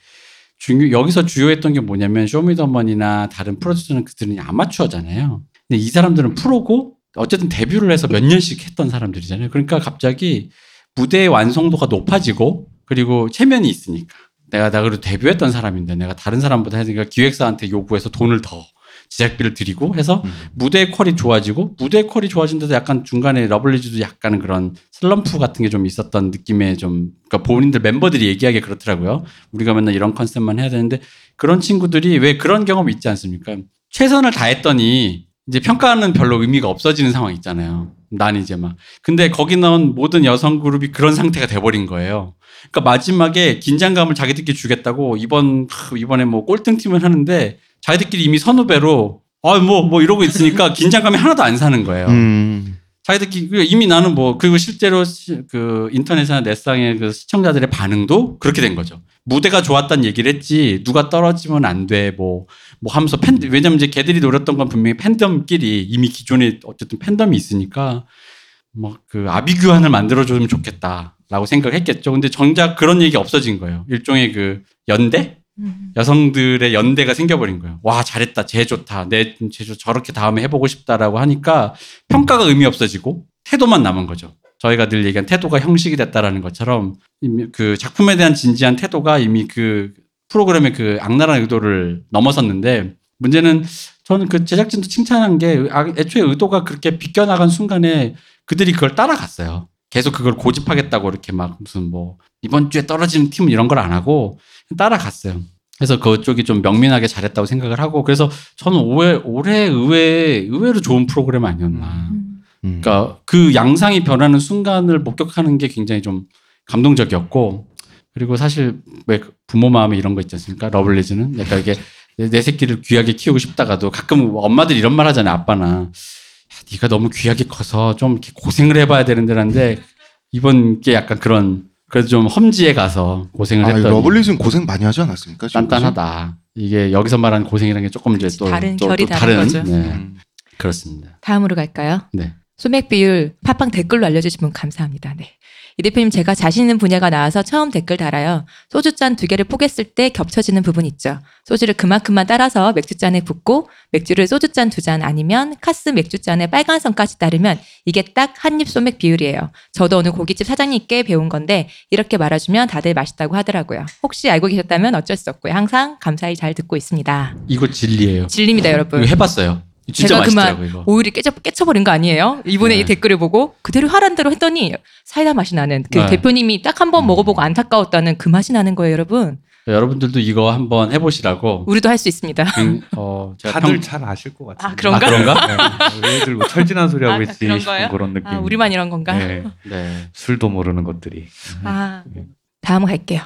중요 여기서 주요했던 게 뭐냐면 쇼미더머니나 다른 프로듀서는 그들은 아마추어잖아요. 근데 이 사람들은 프로고 어쨌든 데뷔를 해서 몇 년씩 했던 사람들이잖아요. 그러니까 갑자기 무대의 완성도가 높아지고 그리고 체면이 있으니까 내가 나 그래도 데뷔했던 사람인데 내가 다른 사람보다 했으니까 기획사한테 요구해서 돈을 더 제작비를 들이고 해서 음. 무대의 퀄이 좋아지고 무대의 퀄이 좋아진데도 약간 중간에 러블리즈도 약간 그런 슬럼프 같은 게 좀 있었던 느낌의 좀 그러니까 본인들 멤버들이 얘기하기 그렇더라고요. 우리가 맨날 이런 컨셉만 해야 되는데 그런 친구들이 왜 그런 경험이 있지 않습니까? 최선을 다했더니 이제 평가는 별로 의미가 없어지는 상황 있잖아요. 난 이제 막 근데 거기 나온 모든 여성 그룹이 그런 상태가 돼버린 거예요. 그러니까 마지막에 긴장감을 자기들끼리 주겠다고 이번 하, 이번에 뭐 꼴등 팀을 하는데 자기들끼리 이미 선후배로 아뭐뭐 이러고 있으니까 긴장감이 하나도 안 사는 거예요. 음. 자기들끼리 그 이미 나는 뭐 그리고 실제로 시- 그 인터넷이나 넷상의 그 시청자들의 반응도 그렇게 된 거죠. 무대가 좋았다는 얘기를 했지 누가 떨어지면 안 돼 뭐뭐 하면서 팬 왜냐면 이제 걔들이 노렸던 건 분명히 팬덤끼리 이미 기존에 어쨌든 팬덤이 있으니까 뭐 그 아비규환을 만들어 줬으면 좋겠다라고 생각을 했겠죠. 근데 정작 그런 얘기 없어진 거예요. 일종의 그 연대 음. 여성들의 연대가 생겨버린 거예요. 와 잘했다, 쟤 좋다, 내 제주 저렇게 다음에 해보고 싶다라고 하니까 평가가 의미 없어지고 태도만 남은 거죠. 저희가 늘 얘기한 태도가 형식이 됐다라는 것처럼 그 작품에 대한 진지한 태도가 이미 그 프로그램의 그 악랄한 의도를 넘어섰는데 문제는 저는 그 제작진도 칭찬한 게 아, 애초에 의도가 그렇게 비껴나간 순간에 그들이 그걸 따라갔어요. 계속 그걸 고집하겠다고 이렇게 막 무슨 뭐 이번 주에 떨어지는 팀은 이런 걸 안 하고 따라갔어요. 그래서 그쪽이 좀 명민하게 잘했다고 생각을 하고 그래서 저는 올해 올해 의외 의외로 좋은 프로그램 아니었나. 음. 음. 그러니까 그 양상이 변하는 순간을 목격하는 게 굉장히 좀 감동적이었고 그리고 사실 왜 부모 마음에 이런 거 있지 않습니까? 러블리즈는 약간 이게 내, 내 새끼를 귀하게 키우고 싶다가도 가끔 엄마들 이런 말 하잖아요. 아빠나 야, 네가 너무 귀하게 커서 좀 이렇게 고생을 해봐야 되는데라는데 이번 게 약간 그런 그래도 좀 험지에 가서 고생을 아, 했던 러블리즈는 고생 많이 하지 않았습니까? 지금까지? 단단하다. 이게 여기서 말하는 고생이라는 게 조금 이제 또, 다른 또, 결이 또 다른 다른 거죠. 네, 음. 그렇습니다. 다음으로 갈까요? 네. 소맥 비율 팟빵 댓글로 알려주신 분 감사합니다. 네. 이 대표님 제가 자신 있는 분야가 나와서 처음 댓글 달아요. 소주잔 두 개를 포겠을 때 겹쳐지는 부분 있죠. 소주를 그만큼만 따라서 맥주잔에 붓고 맥주를 소주잔 두 잔 아니면 카스 맥주잔에 빨간 선까지 따르면 이게 딱 한입 소맥 비율이에요. 저도 오늘 고깃집 사장님께 배운 건데 이렇게 말아주면 다들 맛있다고 하더라고요. 혹시 알고 계셨다면 어쩔 수 없고요. 항상 감사히 잘 듣고 있습니다. 이거 진리예요. 진리입니다, 이거 여러분. 해봤어요. 진짜 제가 그만 이거. 오일이 깨져, 깨쳐버린 거 아니에요? 이번에 네. 이 댓글을 보고 그대로 하란 대로 했더니 사이다 맛이 나는 그 네. 대표님이 딱 한번 음. 먹어보고 안타까웠다는 그 맛이 나는 거예요, 여러분. 여러분들도 이거 한번 해보시라고. 우리도 할 수 있습니다. 음, 어, 제가 다들 평- 잘 아실 것 같아요. 아, 그런가? 아, 그런가? 네. 얘들 뭐 철진한 소리 하고 아, 있지 그런? 그런 느낌. 아, 우리만 이런 건가? 네. 네. 술도 모르는 것들이. 아, 다음 갈게요.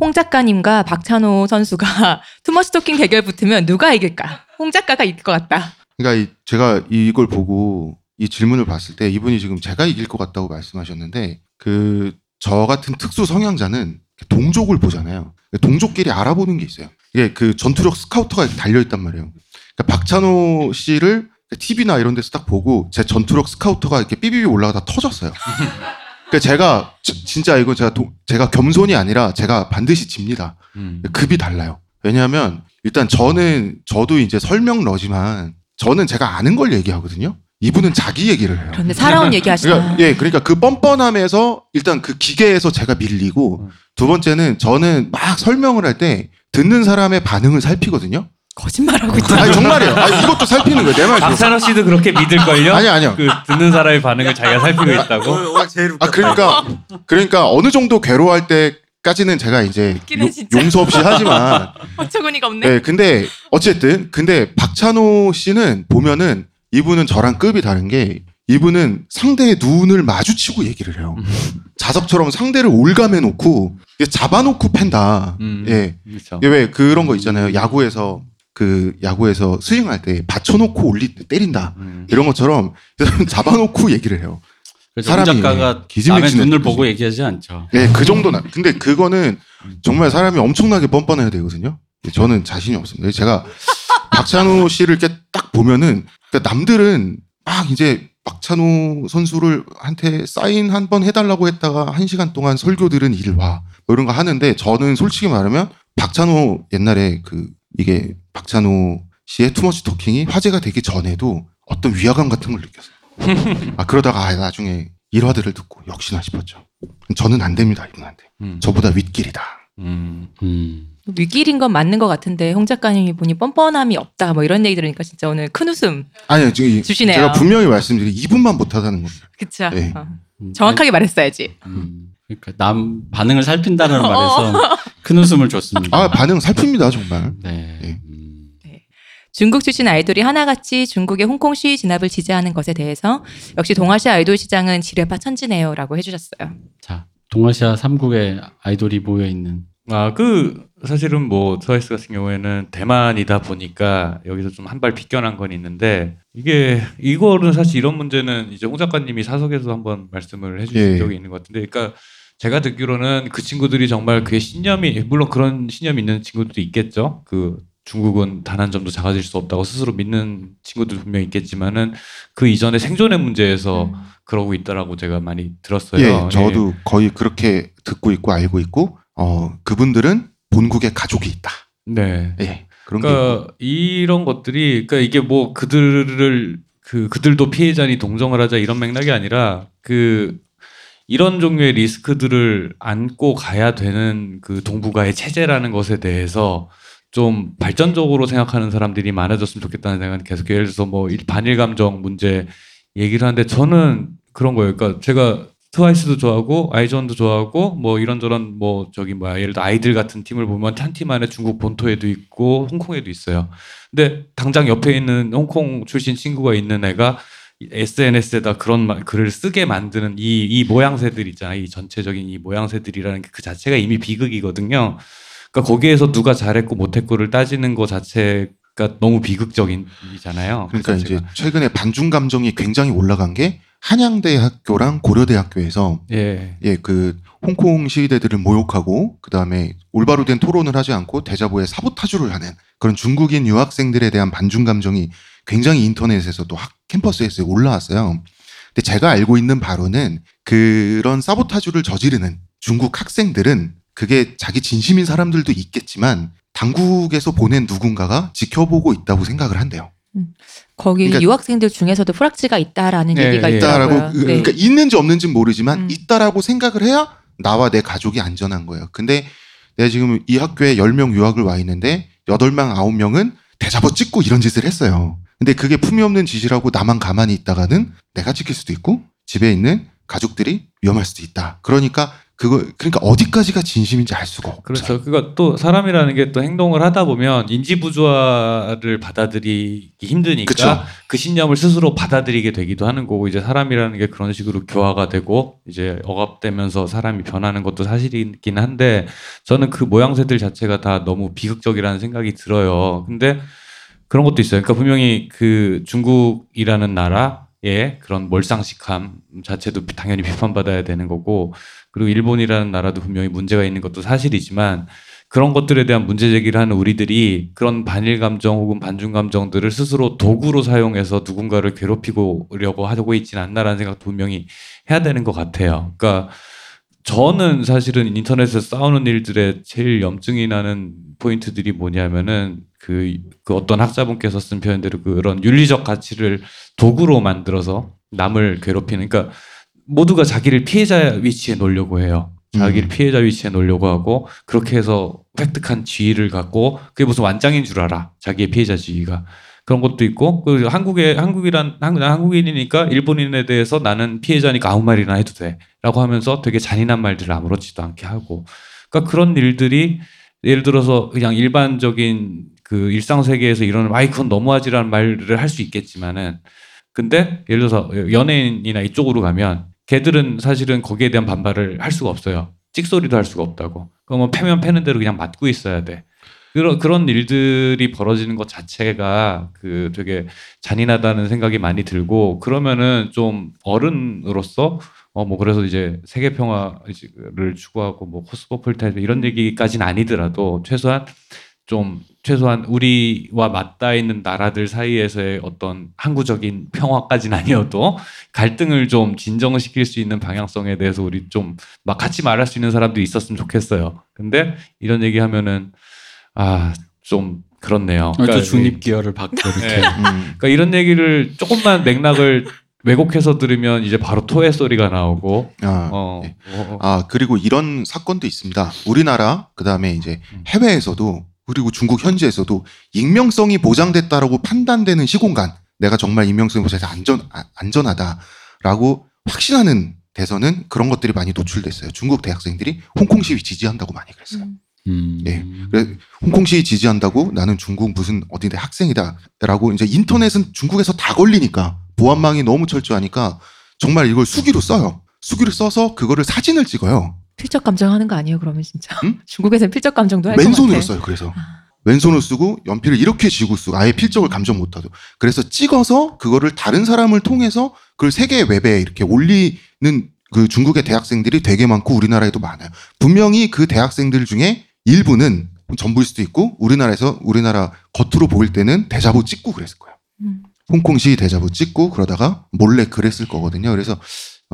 홍 작가님과 박찬호 선수가 투머치 토킹 대결 붙으면 누가 이길까? 홍 작가가 이길 것 같다. 그러니까 이- 제가 이걸 보고 이 질문을 봤을 때 이분이 지금 제가 이길 것 같다고 말씀하셨는데 그 저 같은 특수 성향자는 동족을 보잖아요. 동족끼리 알아보는 게 있어요. 이게 그 전투력 스카우터가 달려 있단 말이에요. 그러니까 박찬호 씨를 TV나 이런 데서 딱 보고 제 전투력 스카우터가 이렇게 삐비비 올라가다 터졌어요. 그러니까 제가 지- 진짜 이거 제가 도- 제가 겸손이 아니라 제가 반드시 집니다. 음. 급이 달라요. 왜냐하면 일단 저는 저도 이제 설명러지만 저는 제가 아는 걸 얘기하거든요. 이분은 자기 얘기를 해요. 그런데 살아온 얘기 하시나? 그러니까 예, 그러니까 그 뻔뻔함에서 일단 그 기계에서 제가 밀리고 두 번째는 저는 막 설명을 할 때 듣는 사람의 반응을 살피거든요. 거짓말하고 있다. 아니 정말이에요. 아니 이것도 살피는 거예요. 내 말. 들어. 박찬호 씨도 그렇게 믿을걸요? 아니 아니요. 그 듣는 사람의 반응을 자기가 살피고 있다고? 아 그러니까 그러니까 어느 정도 괴로워할 때 까지는 제가 이제 요-. 용서 없이 하지만 어처구니가 없네. 네, 근데 어쨌든 근데 박찬호 씨는 보면은 이분은 저랑 급이 다른 게 이분은 상대의 눈을 마주치고 얘기를 해요. 자석처럼 상대를 올감해 놓고 잡아놓고 팬다. 음. 예. 그렇죠. 왜 그런 거 있잖아요. 야구에서 그 야구에서 스윙할 때 받쳐놓고 올리 때린다. 음. 이런 것처럼 잡아놓고 얘기를 해요. 사람이 작가가 남의 눈을. 보고 얘기하지 않죠. 네, 그 정도나. 근데 그거는 정말 사람이 엄청나게 뻔뻔해야 되거든요. 저는 자신이 없습니다. 제가 박찬호 씨를 이렇게 딱 보면은 그러니까 남들은 막 이제 박찬호 선수를 한테 사인 한 번 해달라고 했다가 한 시간 동안 설교 들은 일와 뭐 이런 거 하는데 저는 솔직히 말하면 박찬호 옛날에 그 이게 박찬호 씨의 투머치 토킹이 화제가 되기 전에도 어떤 위화감 같은 걸 느꼈어요. 아 그러다가 아, 나중에 일화들을 듣고 역시나 싶었죠. 저는 안 됩니다 이분한테. 음. 저보다 윗길이다. 음. 음. 위길인 건 맞는 것 같은데 홍 작가님이 보니 뻔뻔함이 없다 뭐 이런 얘기 들으니까 진짜 오늘 큰 웃음 아니요, 지금 주시네요. 제가 분명히 말씀드린 이분만 못하다는 겁니다. 그쵸 네. 어. 음. 정확하게 말했어야지 음. 그러니까 남 반응을 살핀다는 말에서 큰 웃음을 줬습니다. 아 반응 살핍니다 정말. 네. 네. 음. 중국 출신 아이돌이 하나같이 중국의 홍콩 시위 진압을 지지하는 것에 대해서 역시 동아시아 아이돌 시장은 지뢰파 천지네요라고 해주셨어요. 자, 동아시아 3국의 아이돌이 모여 있는 아, 그 사실은 뭐 트와이스 같은 경우에는 대만이다 보니까 여기서 좀 한 발 비껴난 건 있는데 이게 이거는 사실 이런 문제는 이제 홍 작가님이 사석에서 한번 말씀을 해주신 예. 적이 있는 것 같은데, 그러니까 제가 듣기로는 그 친구들이 정말 그의 신념이 물론 그런 신념이 있는 친구들도 있겠죠. 그 중국은 단 한 점도 작아질 수 없다고 스스로 믿는 친구들 분명히 있겠지만은 그 이전에 생존의 문제에서 음. 그러고 있다라고 제가 많이 들었어요. 예, 저도 거의 그렇게 듣고 있고 알고 있고 어 그분들은 본국에 가족이 있다. 네. 예, 그런 게 있고. 그러니까 이런 것들이 그러니까 이게 뭐 그들을 그 그들도 피해자니 동정을 하자 이런 맥락이 아니라 그 이런 종류의 리스크들을 안고 가야 되는 그 동북아의 체제라는 것에 대해서 좀 발전적으로 생각하는 사람들이 많아졌으면 좋겠다는 생각은 계속 예를 들어서 뭐 일- 반일 감정 문제 얘기를 하는데 저는 그런 거예요. 그러니까 제가 트와이스도 좋아하고 아이즈원도 좋아하고 뭐 이런저런 뭐 저기 뭐야 예를 들어 아이들 같은 팀을 보면 한 팀 안에 중국 본토에도 있고 홍콩에도 있어요. 근데 당장 옆에 있는 홍콩 출신 친구가 있는 애가 SNS에다 그런 말- 글을 쓰게 만드는 이, 이 모양새들 있잖아. 이 전체적인 이 모양새들이라는 게 그 자체가 이미 비극이거든요. 그러니까 거기에서 누가 잘했고 못했고를 따지는 거 자체가 너무 비극적인이잖아요. 그 그러니까. 이제 최근에 반중 감정이 굉장히 올라간 게 한양대학교랑 고려대학교에서 예. 예 그 홍콩 시위대들을 모욕하고 그 다음에 올바로 된 토론을 하지 않고 대자보에 사보타주를 하는 그런 중국인 유학생들에 대한 반중 감정이 굉장히 인터넷에서도 학 캠퍼스에서 올라왔어요. 근데 제가 알고 있는 바로는 그런 사보타주를 저지르는 중국 학생들은 그게 자기 진심인 사람들도 있겠지만 당국에서 보낸 누군가가 지켜보고 있다고 생각을 한대요. 거기 그러니까- 유학생들 중에서도 프락지가 있다라는 예, 얘기가 예. 있더라고요. 있다라고 네. 그러니까 있는지 없는지는 모르지만 음. 있다라고 생각을 해야 나와 내 가족이 안전한 거예요. 근데 내가 지금 이 학교에 10명 유학을 와 있는데 8명, 9명은 대잡아 찍고 이런 짓을 했어요. 근데 그게 품위 없는 짓이라고 나만 가만히 있다가는 내가 찍힐 수도 있고 집에 있는 가족들이 위험할 수도 있다. 그러니까 그거 그러니까 어디까지가 진심인지 알 수가 없죠. 그렇죠. 그니까 또 사람이라는 게 또 행동을 하다 보면 인지 부조화를 받아들이기 힘드니까 그쵸. 그 신념을 스스로 받아들이게 되기도 하는 거고 이제 사람이라는 게 그런 식으로 교화가 되고 이제 억압되면서 사람이 변하는 것도 사실이긴 한데 저는 그 모양새들 자체가 다 너무 비극적이라는 생각이 들어요. 근데 그런 것도 있어요. 그러니까 분명히 그 중국이라는 나라의 그런 몰상식함 자체도 당연히 비판받아야 되는 거고 그리고 일본이라는 나라도 분명히 문제가 있는 것도 사실이지만 그런 것들에 대한 문제 제기를 하는 우리들이 그런 반일 감정 혹은 반중 감정들을 스스로 도구로 사용해서 누군가를 괴롭히고려고 하고 있지는 않나라는 생각도 분명히 해야 되는 것 같아요. 그러니까 저는 사실은 인터넷에서 싸우는 일들의 제일 염증이 나는 포인트들이 뭐냐면은 그, 그 어떤 학자분께서 쓴 표현대로 그런 윤리적 가치를 도구로 만들어서 남을 괴롭히는 그러니까 모두가 자기를 피해자 위치에 놓으려고 해요. 자기를 음. 피해자 위치에 놓으려고 하고 그렇게 해서 획득한 지위를 갖고 그게 무슨 완장인 줄 알아. 자기의 피해자 지위가. 그런 것도 있고 그 한국에 한국이란 한국 난 한국인이니까 일본인에 대해서 나는 피해자니까 아무 말이나 해도 돼라고 하면서 되게 잔인한 말들을 아무렇지도 않게 하고 그러니까 그런 일들이 예를 들어서 그냥 일반적인 그 일상 세계에서 이런 아이 그건 너무하지라는 말을 할 수 있겠지만은 근데 예를 들어서 연예인이나 이쪽으로 가면 걔들은 사실은 거기에 대한 반발을 할 수가 없어요. 찍소리도 할 수가 없다고. 그러면 패면 패는 대로 그냥 맞고 있어야 돼. 그런 그런 일들이 벌어지는 것 자체가 그 되게 잔인하다는 생각이 많이 들고 그러면은 좀 어른으로서 어 뭐 그래서 이제 세계 평화를 추구하고 뭐 코스모폴리타니즘 이런 얘기까지는 아니더라도 최소한 좀 최소한 우리와 맞닿아 있는 나라들 사이에서의 어떤 항구적인 평화까지는 아니어도 갈등을 좀 진정을 시킬 수 있는 방향성에 대해서 우리 좀 막 같이 말할 수 있는 사람도 있었으면 좋겠어요. 근데 이런 얘기 하면은 아 좀 그렇네요. 또 그러니까 중립 기여를 받고 이렇게 네. 음. 그러니까 이런 얘기를 조금만 맥락을 왜곡해서 들으면 이제 바로 토해 소리가 나오고 아, 어, 네. 어, 아 그리고 이런 사건도 있습니다. 우리나라 그 다음에 이제 음. 해외에서도 그리고 중국 현지에서도 익명성이 보장됐다라고 판단되는 시공간, 내가 정말 익명성이 보장돼서 안전 아- 안전하다라고 확신하는 데서는 그런 것들이 많이 노출됐어요. 중국 대학생들이 홍콩 시위 지지한다고 많이 그랬어요. 음. 음. 예. 그래, 홍콩 시위 지지한다고 나는 중국 무슨 어디대 학생이다라고 이제 인터넷은 중국에서 다 걸리니까 보안망이 너무 철저하니까 정말 이걸 수기로 써요. 수기로 써서 그거를 사진을 찍어요. 필적 감정하는 거 아니에요? 그러면 진짜 응? 중국에서는 필적 감정도 할것 맨손으로 같아. 써요. 그래서 아. 왼손으로 쓰고 연필을 이렇게 쥐고 쓰고 아예 필적을 감정 못하도 그래서 찍어서 그거를 다른 사람을 통해서 그걸 세계 웹에 이렇게 올리는 그 중국의 대학생들이 되게 많고 우리나라에도 많아요. 분명히 그 대학생들 중에 일부는 전부일 수도 있고 우리나라에서 우리나라 겉으로 보일 때는 대자보 찍고 그랬을 거예요. 음. 홍콩시 대자보 찍고 그러다가 몰래 그랬을 거거든요. 그래서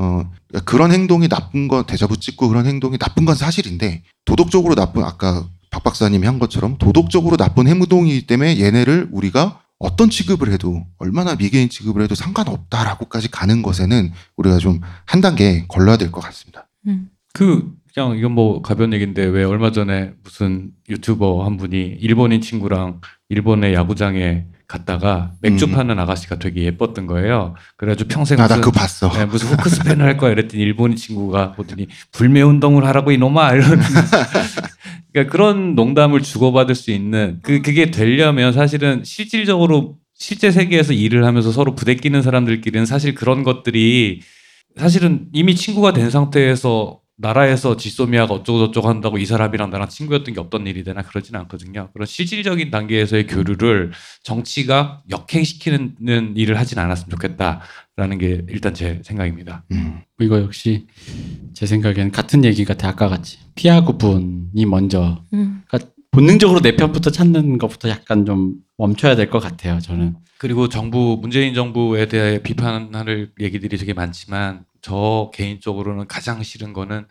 어 그런 행동이 나쁜 건 대자보 찍고 그런 행동이 나쁜 건 사실인데 도덕적으로 나쁜 아까 박 박사님이 한 것처럼 도덕적으로 나쁜 행동이기 때문에 얘네를 우리가 어떤 취급을 해도 얼마나 미개인 취급을 해도 상관없다라고까지 가는 것에는 우리가 좀 한 단계 걸러야 될 것 같습니다. 음. 그 그냥 이건 뭐 가벼운 얘기인데 왜 얼마 전에 무슨 유튜버 한 분이 일본인 친구랑 일본의 야구장에 갔다가 맥주 음. 파는 아가씨가 되게 예뻤던 거예요. 그래가지고 평생 아, 나 무슨 그거 봤어. 네, 무슨 후크스팬을 할 거야 이랬더니 일본인 친구가 보더니 불매 운동을 하라고 이놈아 이런 그러니까 그런 농담을 주고받을 수 있는 그 그게 되려면 사실은 실질적으로 실제 세계에서 일을 하면서 서로 부대끼는 사람들끼리는 사실 그런 것들이 사실은 이미 친구가 된 상태에서 나라에서 지소미아가 어쩌고저쩌고 한다고 이 사람이랑 나랑 친구였던 게 없던 일이 되나 그러지는 않거든요. 그런 실질적인 단계에서의 교류를 정치가 역행시키는 일을 하진 않았으면 좋겠다라는 게 일단 제 생각입니다. 음. 이거 역시 제 생각에는 같은 얘기 같아 아까 같이 피하고 분이 먼저 음. 본능적으로 내 편부터 찾는 것부터 약간 좀 멈춰야 될 것 같아요 저는 그리고 정부 문재인 정부에 대해 비판할 얘기들이 되게 많지만 저 개인적으로는 가장 싫은 거는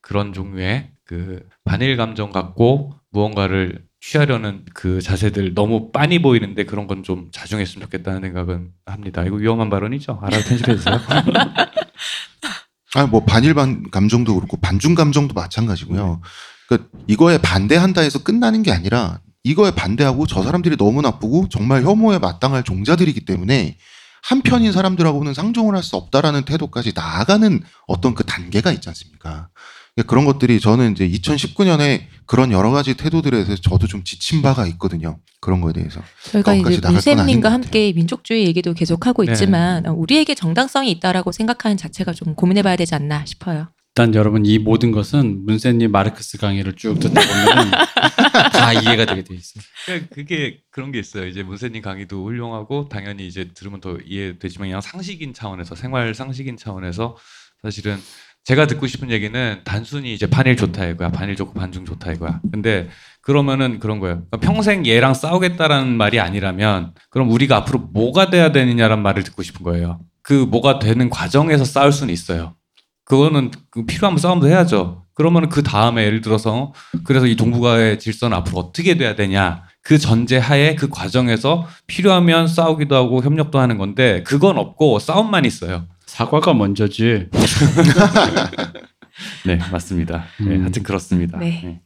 그런 종류의 그 반일 감정 갖고 무언가를 취하려는 그 자세들 너무 빤히 보이는데 그런 건 좀 자중했으면 좋겠다는 생각은 합니다. 이거 위험한 발언이죠. 알아서 편집해 주세요. 아, 뭐 반일 반 감정도 그렇고 반중 감정도 마찬가지고요. 그러니까 이거에 반대한다 해서 끝나는 게 아니라 이거에 반대하고 저 사람들이 너무 나쁘고 정말 혐오에 마땅할 종자들이기 때문에 한편인 사람들하고는 상종을 할 수 없다라는 태도까지 나아가는 어떤 그 단계가 있지 않습니까? 그러니까 그런 것들이 저는 이제 2019년에 그런 여러 가지 태도들에 대해서 저도 좀 지친 바가 있거든요. 그런 거에 대해서. 저희가 거기까지 이제 문쌤님과 것 함께 민족주의 얘기도 계속하고 네. 있지만 어, 우리에게 정당성이 있다라고 생각하는 자체가 좀 고민해 봐야 되지 않나 싶어요. 일단 여러분 이 모든 것은 문세님 마르크스 강의를 쭉 듣다 보면 다 이해가 되게 돼 있어요. 그러니까 그게 그런 게 있어요. 이제 문세님 강의도 훌륭하고 당연히 이제 들으면 더 이해되지만 그냥 상식인 차원에서 생활 상식인 차원에서 사실은 제가 듣고 싶은 얘기는 단순히 이제 반일 좋다 이거야. 반일 좋고 반중 좋다 이거야. 근데 그러면은 그런 거예요. 그러니까 평생 얘랑 싸우겠다라는 말이 아니라면 그럼 우리가 앞으로 뭐가 돼야 되느냐란 말을 듣고 싶은 거예요. 그 뭐가 되는 과정에서 싸울 수는 있어요. 그거는 그 필요하면 싸움도 해야죠. 그러면 그 다음에 예를 들어서 그래서 이 동북아의 질서는 앞으로 어떻게 돼야 되냐 그 전제 하에 그 과정에서 필요하면 싸우기도 하고 협력도 하는 건데 그건 없고 싸움만 있어요. 사과가 먼저지. 네 맞습니다. 네, 음. 하여튼 그렇습니다. 네. 네.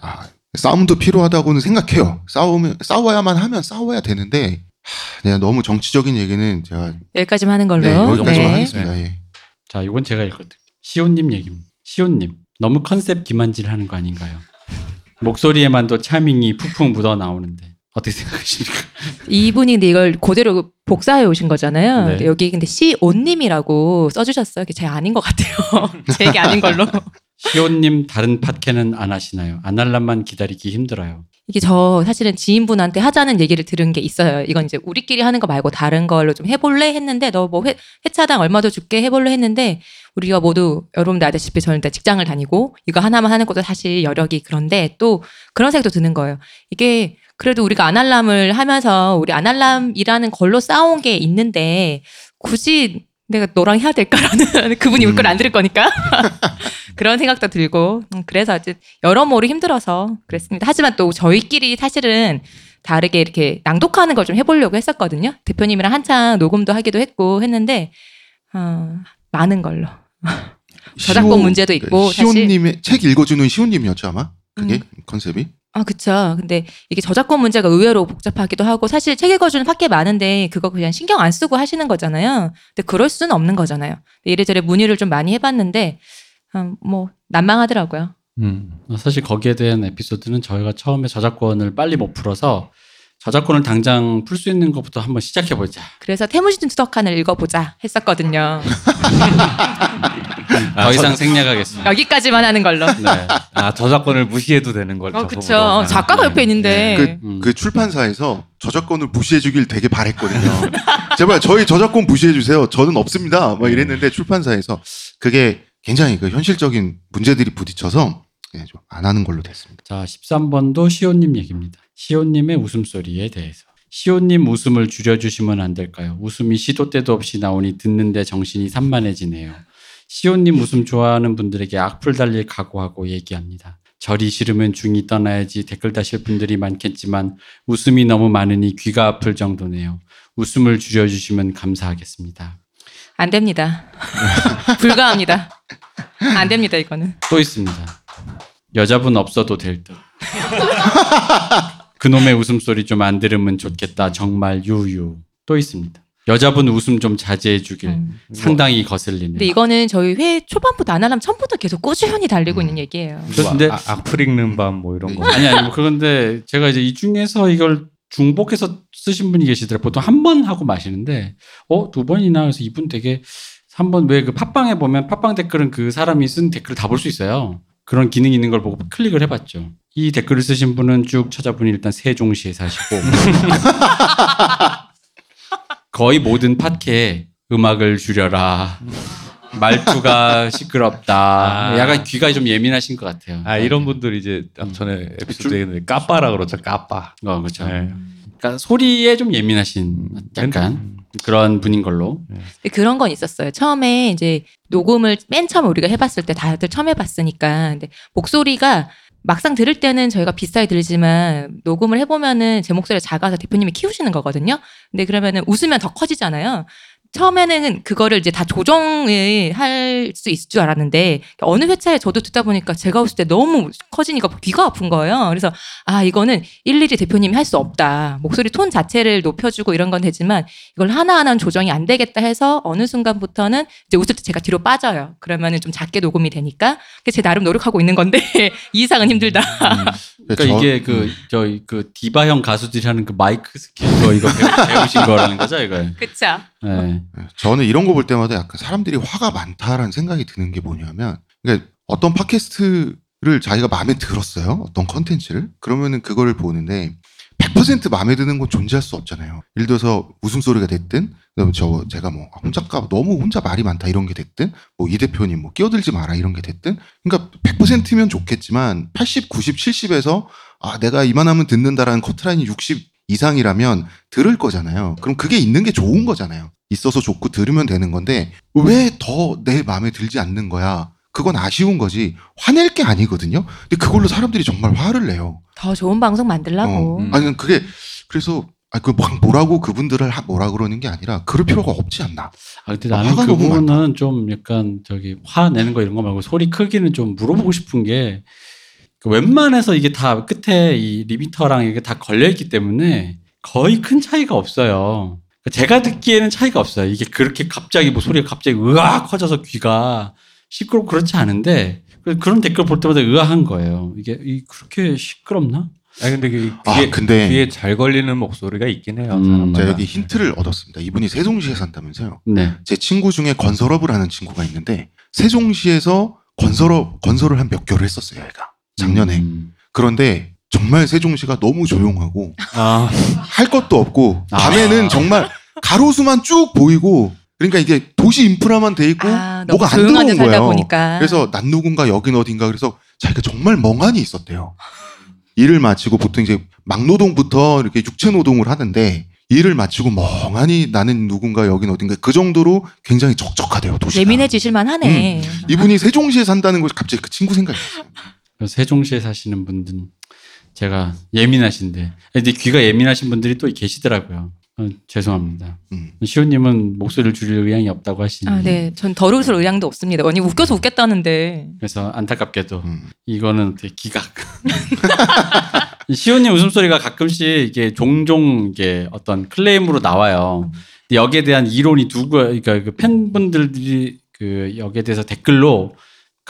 아, 싸움도 필요하다고는 생각해요. 싸우면 싸워야만 하면 싸워야 되는데 하, 내가 너무 정치적인 얘기는 제가 여기까지만 하는 걸로. 네, 여기까지만 네. 하겠습니다. 예. 자 이건 제가 읽었던 시온님 얘기입니다. 시온님 너무 컨셉 기만질 하는 거 아닌가요? 목소리에만도 차밍이 푹푹 묻어 나오는데 어떻게 생각하십니까? 이분이 근데 이걸 그대로 복사해 오신 거잖아요. 네. 여기 근데 시온님이라고 써주셨어요. 그게 제 아닌 것 같아요. 제 얘기 아닌 걸로. 시온님 다른 팟캐는 안 하시나요? 안 할람만 기다리기 힘들어요. 이게 저 사실은 지인분한테 하자는 얘기를 들은 게 있어요. 이건 이제 우리끼리 하는 거 말고 다른 걸로 좀 해볼래 했는데 너 뭐 회차당 얼마 더 줄게 해볼래 했는데 우리가 모두 여러분들 아시다시피 저는 일단 직장을 다니고 이거 하나만 하는 것도 사실 여력이 그런데 또 그런 생각도 드는 거예요. 이게 그래도 우리가 아날람을 하면서 우리 아날람이라는 걸로 쌓아온 게 있는데 굳이 내가 너랑 해야 될까라는 그분이 울걸안 들을 거니까 그런 생각도 들고 음, 그래서 이제 여러모로 힘들어서 그랬습니다. 하지만 또 저희끼리 사실은 다르게 이렇게 낭독하는 걸 좀 해보려고 했었거든요. 대표님이랑 한창 녹음도 하기도 했고 했는데 어, 많은 걸로 저작권 문제도 있고 시온님의 책 읽어주는 시온님이었죠 아마 그게 음. 컨셉이. 아, 그쵸. 근데 이게 저작권 문제가 의외로 복잡하기도 하고 사실 책 읽어주는 팟캐 많은데 그거 그냥 신경 안 쓰고 하시는 거잖아요. 근데 그럴 수는 없는 거잖아요. 이래저래 문의를 좀 많이 해봤는데 음, 뭐 난망하더라고요. 음. 사실 거기에 대한 에피소드는 저희가 처음에 저작권을 빨리 못 풀어서 저작권을 당장 풀 수 있는 것부터 한번 시작해 보자. 그래서 태무진 투덕한을 읽어보자 했었거든요. 더 이상 생략하겠습니다. 여기까지만 하는 걸로. 네. 아 저작권을 무시해도 되는 걸. 어. 어, 작가가 옆에 있는데. 그, 음. 그 출판사에서 저작권을 무시해주길 되게 바랬거든요. 제발 저희 저작권 무시해주세요. 저는 없습니다. 막 이랬는데 출판사에서 그게 굉장히 그 현실적인 문제들이 부딪혀서 예, 좀안 하는 걸로 됐습니다. 자, 13번도 시온님 얘기입니다. 시온님의 웃음소리에 대해서. 시온님 웃음을 줄여주시면 안 될까요? 웃음이 시도 때도 없이 나오니 듣는데 정신이 산만해지네요. 시온님 웃음 좋아하는 분들에게 악플 달릴 각오하고 얘기합니다. 절이 싫으면 중이 떠나야지 댓글 다실 분들이 많겠지만 웃음이 너무 많으니 귀가 아플 정도네요. 웃음을 줄여주시면 감사하겠습니다. 안 됩니다. 불가합니다. 안 됩니다, 이거는. 또 있습니다. 여자분 없어도 될 듯. 그놈의 웃음소리 좀 안 들으면 좋겠다. 정말 유유. 또 있습니다. 여자분 웃음 좀 자제해 주길. 음. 상당히 거슬리네. 근데 이거는 저희 회 초반부터 안 하면 처음부터 계속 꾸준히 달리고 있는 얘기예요. 뭐 근데- 아, 악플 읽는 밤 뭐 이런 거. 아니 아니 뭐 그런데 제가 이제 이 중에서 이걸 중복해서 쓰신 분이 계시더라고요. 보통 한 번 하고 마시는데 어 두 번이나 그래서 이분 되게 한 번 왜 그 팟빵에 보면 팟빵 댓글은 그 사람이 쓴 댓글을 다볼 수 있어요. 그런 기능이 있는 걸 보고 클릭을 해봤죠. 이 댓글을 쓰신 분은 쭉 찾아보니 일단 세종시에 사시고 거의 모든 팟캐에 음악을 줄여라. 말투가 시끄럽다. 아. 약간 귀가 좀 예민하신 것 같아요. 아 이런 분들 이제 음. 전에 에피소드에 있는데 까빠라 그러죠. 까빠. 어, 그렇죠. 네. 그러니까 소리에 좀 예민하신 약간 음. 그런 분인 걸로. 근데 그런 건 있었어요. 처음에 이제 녹음을 맨 처음 우리가 해봤을 때 다들 처음 해봤으니까 근데 목소리가 막상 들을 때는 저희가 비싸게 들리지만 녹음을 해보면은 제 목소리가 작아서 대표님이 키우시는 거거든요. 근데 그러면은 웃으면 더 커지잖아요. 처음에는 그거를 이제 다 조정을 할 수 있을 줄 알았는데 어느 회차에 저도 듣다 보니까 제가 웃을 때 너무 커지니까 귀가 아픈 거예요. 그래서 아 이거는 일일이 대표님이 할 수 없다. 목소리 톤 자체를 높여주고 이런 건 되지만 이걸 하나하나는 조정이 안 되겠다 해서 어느 순간부터는 이제 웃을 때 제가 뒤로 빠져요. 그러면은 좀 작게 녹음이 되니까 그게 제 나름 노력하고 있는 건데 이 이상은 힘들다. 그러니까 저- 이게 그 저희 그 디바형 가수들이 하는 그 마이크 스킬 거 이거 배우- 배우신 거라는 거죠, 이거. 그쵸? 네. 예, 저는 이런 거 볼 때마다 약간 사람들이 화가 많다라는 생각이 드는 게 뭐냐면 그러니까 어떤 팟캐스트를 자기가 마음에 들었어요. 어떤 컨텐츠를 그러면은 그거를 보는데 100% 마음에 드는 건 존재할 수 없잖아요. 예를 들어서 웃음소리가 됐든 그다음에 저 제가 뭐 혼자가 너무 혼자 말이 많다 이런 게 됐든 뭐 이 대표님 뭐 끼어들지 마라 이런 게 됐든 그러니까 100%면 좋겠지만 80, 90, 70에서 아 내가 이만하면 듣는다라는 커트라인이 60 이상이라면 들을 거잖아요. 그럼 그게 있는 게 좋은 거잖아요. 있어서 좋고 들으면 되는 건데 왜 더 내 마음에 들지 않는 거야? 그건 아쉬운 거지 화낼 게 아니거든요. 근데 그걸로 사람들이 정말 화를 내요. 더 좋은 방송 만들라고. 어. 음. 아니 그게 그래서 아그막 뭐라고 그분들을 하- 뭐라 그러는 게 아니라 그럴 필요가 없지 않나. 아 근데 아, 나는 그 부분은 좀 약간 저기 화 내는 거 이런 거 말고 소리 크기는 좀 물어보고 싶은 게그 웬만해서 이게 다 끝에 이 리미터랑 이게 다 걸려 있기 때문에 거의 큰 차이가 없어요. 그러니까 제가 듣기에는 차이가 없어요. 이게 그렇게 갑자기 뭐 소리가 갑자기 으악 커져서 귀가 시끄럽고 그렇지 않은데 그- 그런 댓글 볼 때마다 의아한 거예요. 이게 이 그렇게 시끄럽나? 아니 근데 그아 귀에, 근데 귀에 잘 걸리는 목소리가 있긴 해요. 음. 제가 여기 힌트를 얻었습니다. 이분이 세종시에 산다면서요. 네. 제 친구 중에 건설업을 하는 친구가 있는데 세종시에서 건설업 건설을 한 몇 개월 했었어요. 얘가 작년에. 음. 그런데 정말 세종시가 너무 조용하고 아, 할 것도 없고 아. 밤에는 정말 가로수만 쭉 보이고 그러니까 이게 도시 인프라만 돼 있고 아, 뭐가 안 들어온 거예요. 보니까. 그래서 난 누군가 여긴 어딘가 그래서 자기가 정말 멍하니 있었대요. 일을 마치고 보통 이제 막노동부터 이렇게 육체 노동을 하는데 일을 마치고 멍하니 나는 누군가 여긴 어딘가 그 정도로 굉장히 적적하대요 도시가. 예민해지실만 하네. 이분이 세종시에 산다는 것이 갑자기 그 친구 생각이 났어요. 그래서 세종시에 사시는 분들은 제가 예민하신데 근데 귀가 예민하신 분들이 또 계시더라고요. 어, 죄송합니다. 음. 시호님은 목소리를 줄일 의향이 없다고 하시니 아, 네. 전 더러울 의향도 없습니다. 아니, 웃겨서 웃겠다는데. 그래서 안타깝게도 음. 이거는 되게 기각. 시호님 웃음소리가 가끔씩 이게 종종 이게 어떤 클레임으로 나와요. 근데 여기에 대한 이론이 누구, 그러니까 그 팬분들이 그 여기에 대해서 댓글로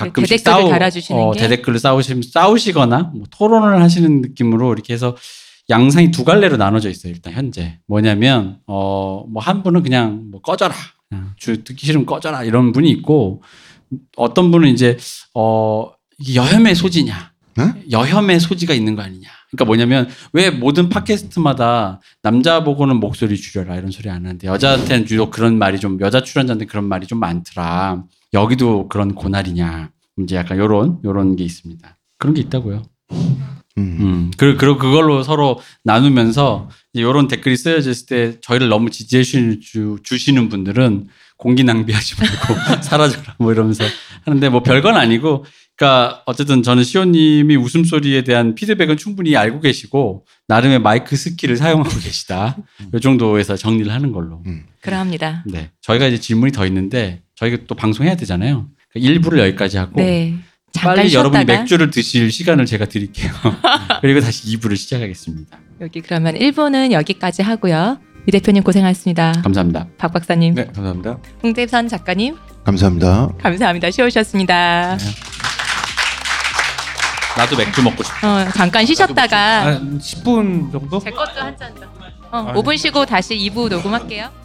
가끔씩 네, 대댓글을 싸우, 달아주시는 어, 게? 대댓글을 싸우시, 싸우시거나 뭐 토론을 하시는 느낌으로 이렇게 해서 양상이 두 갈래로 나눠져 있어요. 일단 현재 뭐냐면 어 뭐 한 분은 그냥 뭐 꺼져라, 주 듣기 싫으면 꺼져라 이런 분이 있고 어떤 분은 이제 어 이게 여혐의 소지냐, 네? 여혐의 소지가 있는 거 아니냐. 그러니까 뭐냐면 왜 모든 팟캐스트마다 남자 보고는 목소리 줄여라 이런 소리 안 하는데 여자한테는 유독 그런 말이 좀 여자 출연자한테 그런 말이 좀 많더라. 여기도 그런 고나리냐. 이제 약간 요런 요런 게 있습니다. 그런 게 있다고요. 음. 음. 그, 그, 그걸로 서로 나누면서 이런 댓글이 쓰여졌을 때 저희를 너무 지지해 주, 주시는 분들은 공기 낭비하지 말고 사라져라 뭐 이러면서 하는데 뭐 별건 아니고 그러니까 어쨌든 저는 시호님이 웃음소리에 대한 피드백은 충분히 알고 계시고 나름의 마이크 스킬을 사용하고 계시다. 이 정도에서 정리를 하는 걸로. 그러합니다. 네. 저희가 이제 질문이 더 있는데 저희가 또 방송해야 되잖아요. 그러니까 일부를 여기까지 하고 네. 잠깐 빨리 여러분이 맥주를 드실 시간을 제가 드릴게요. 그리고 다시 2부를 시작하겠습니다. 여기 그러면 1부는 여기까지 하고요. 이 대표님 고생하셨습니다. 감사합니다. 박 박사님, 네, 감사합니다. 홍재선 작가님 감사합니다. 감사합니다. 쉬우셨습니다. 나도 맥주 먹고 싶어. 어, 잠깐 쉬셨다가 한 10분 정도? 제 것도 한잔 더. 어, 5분 쉬고 다시 2부 녹음할게요.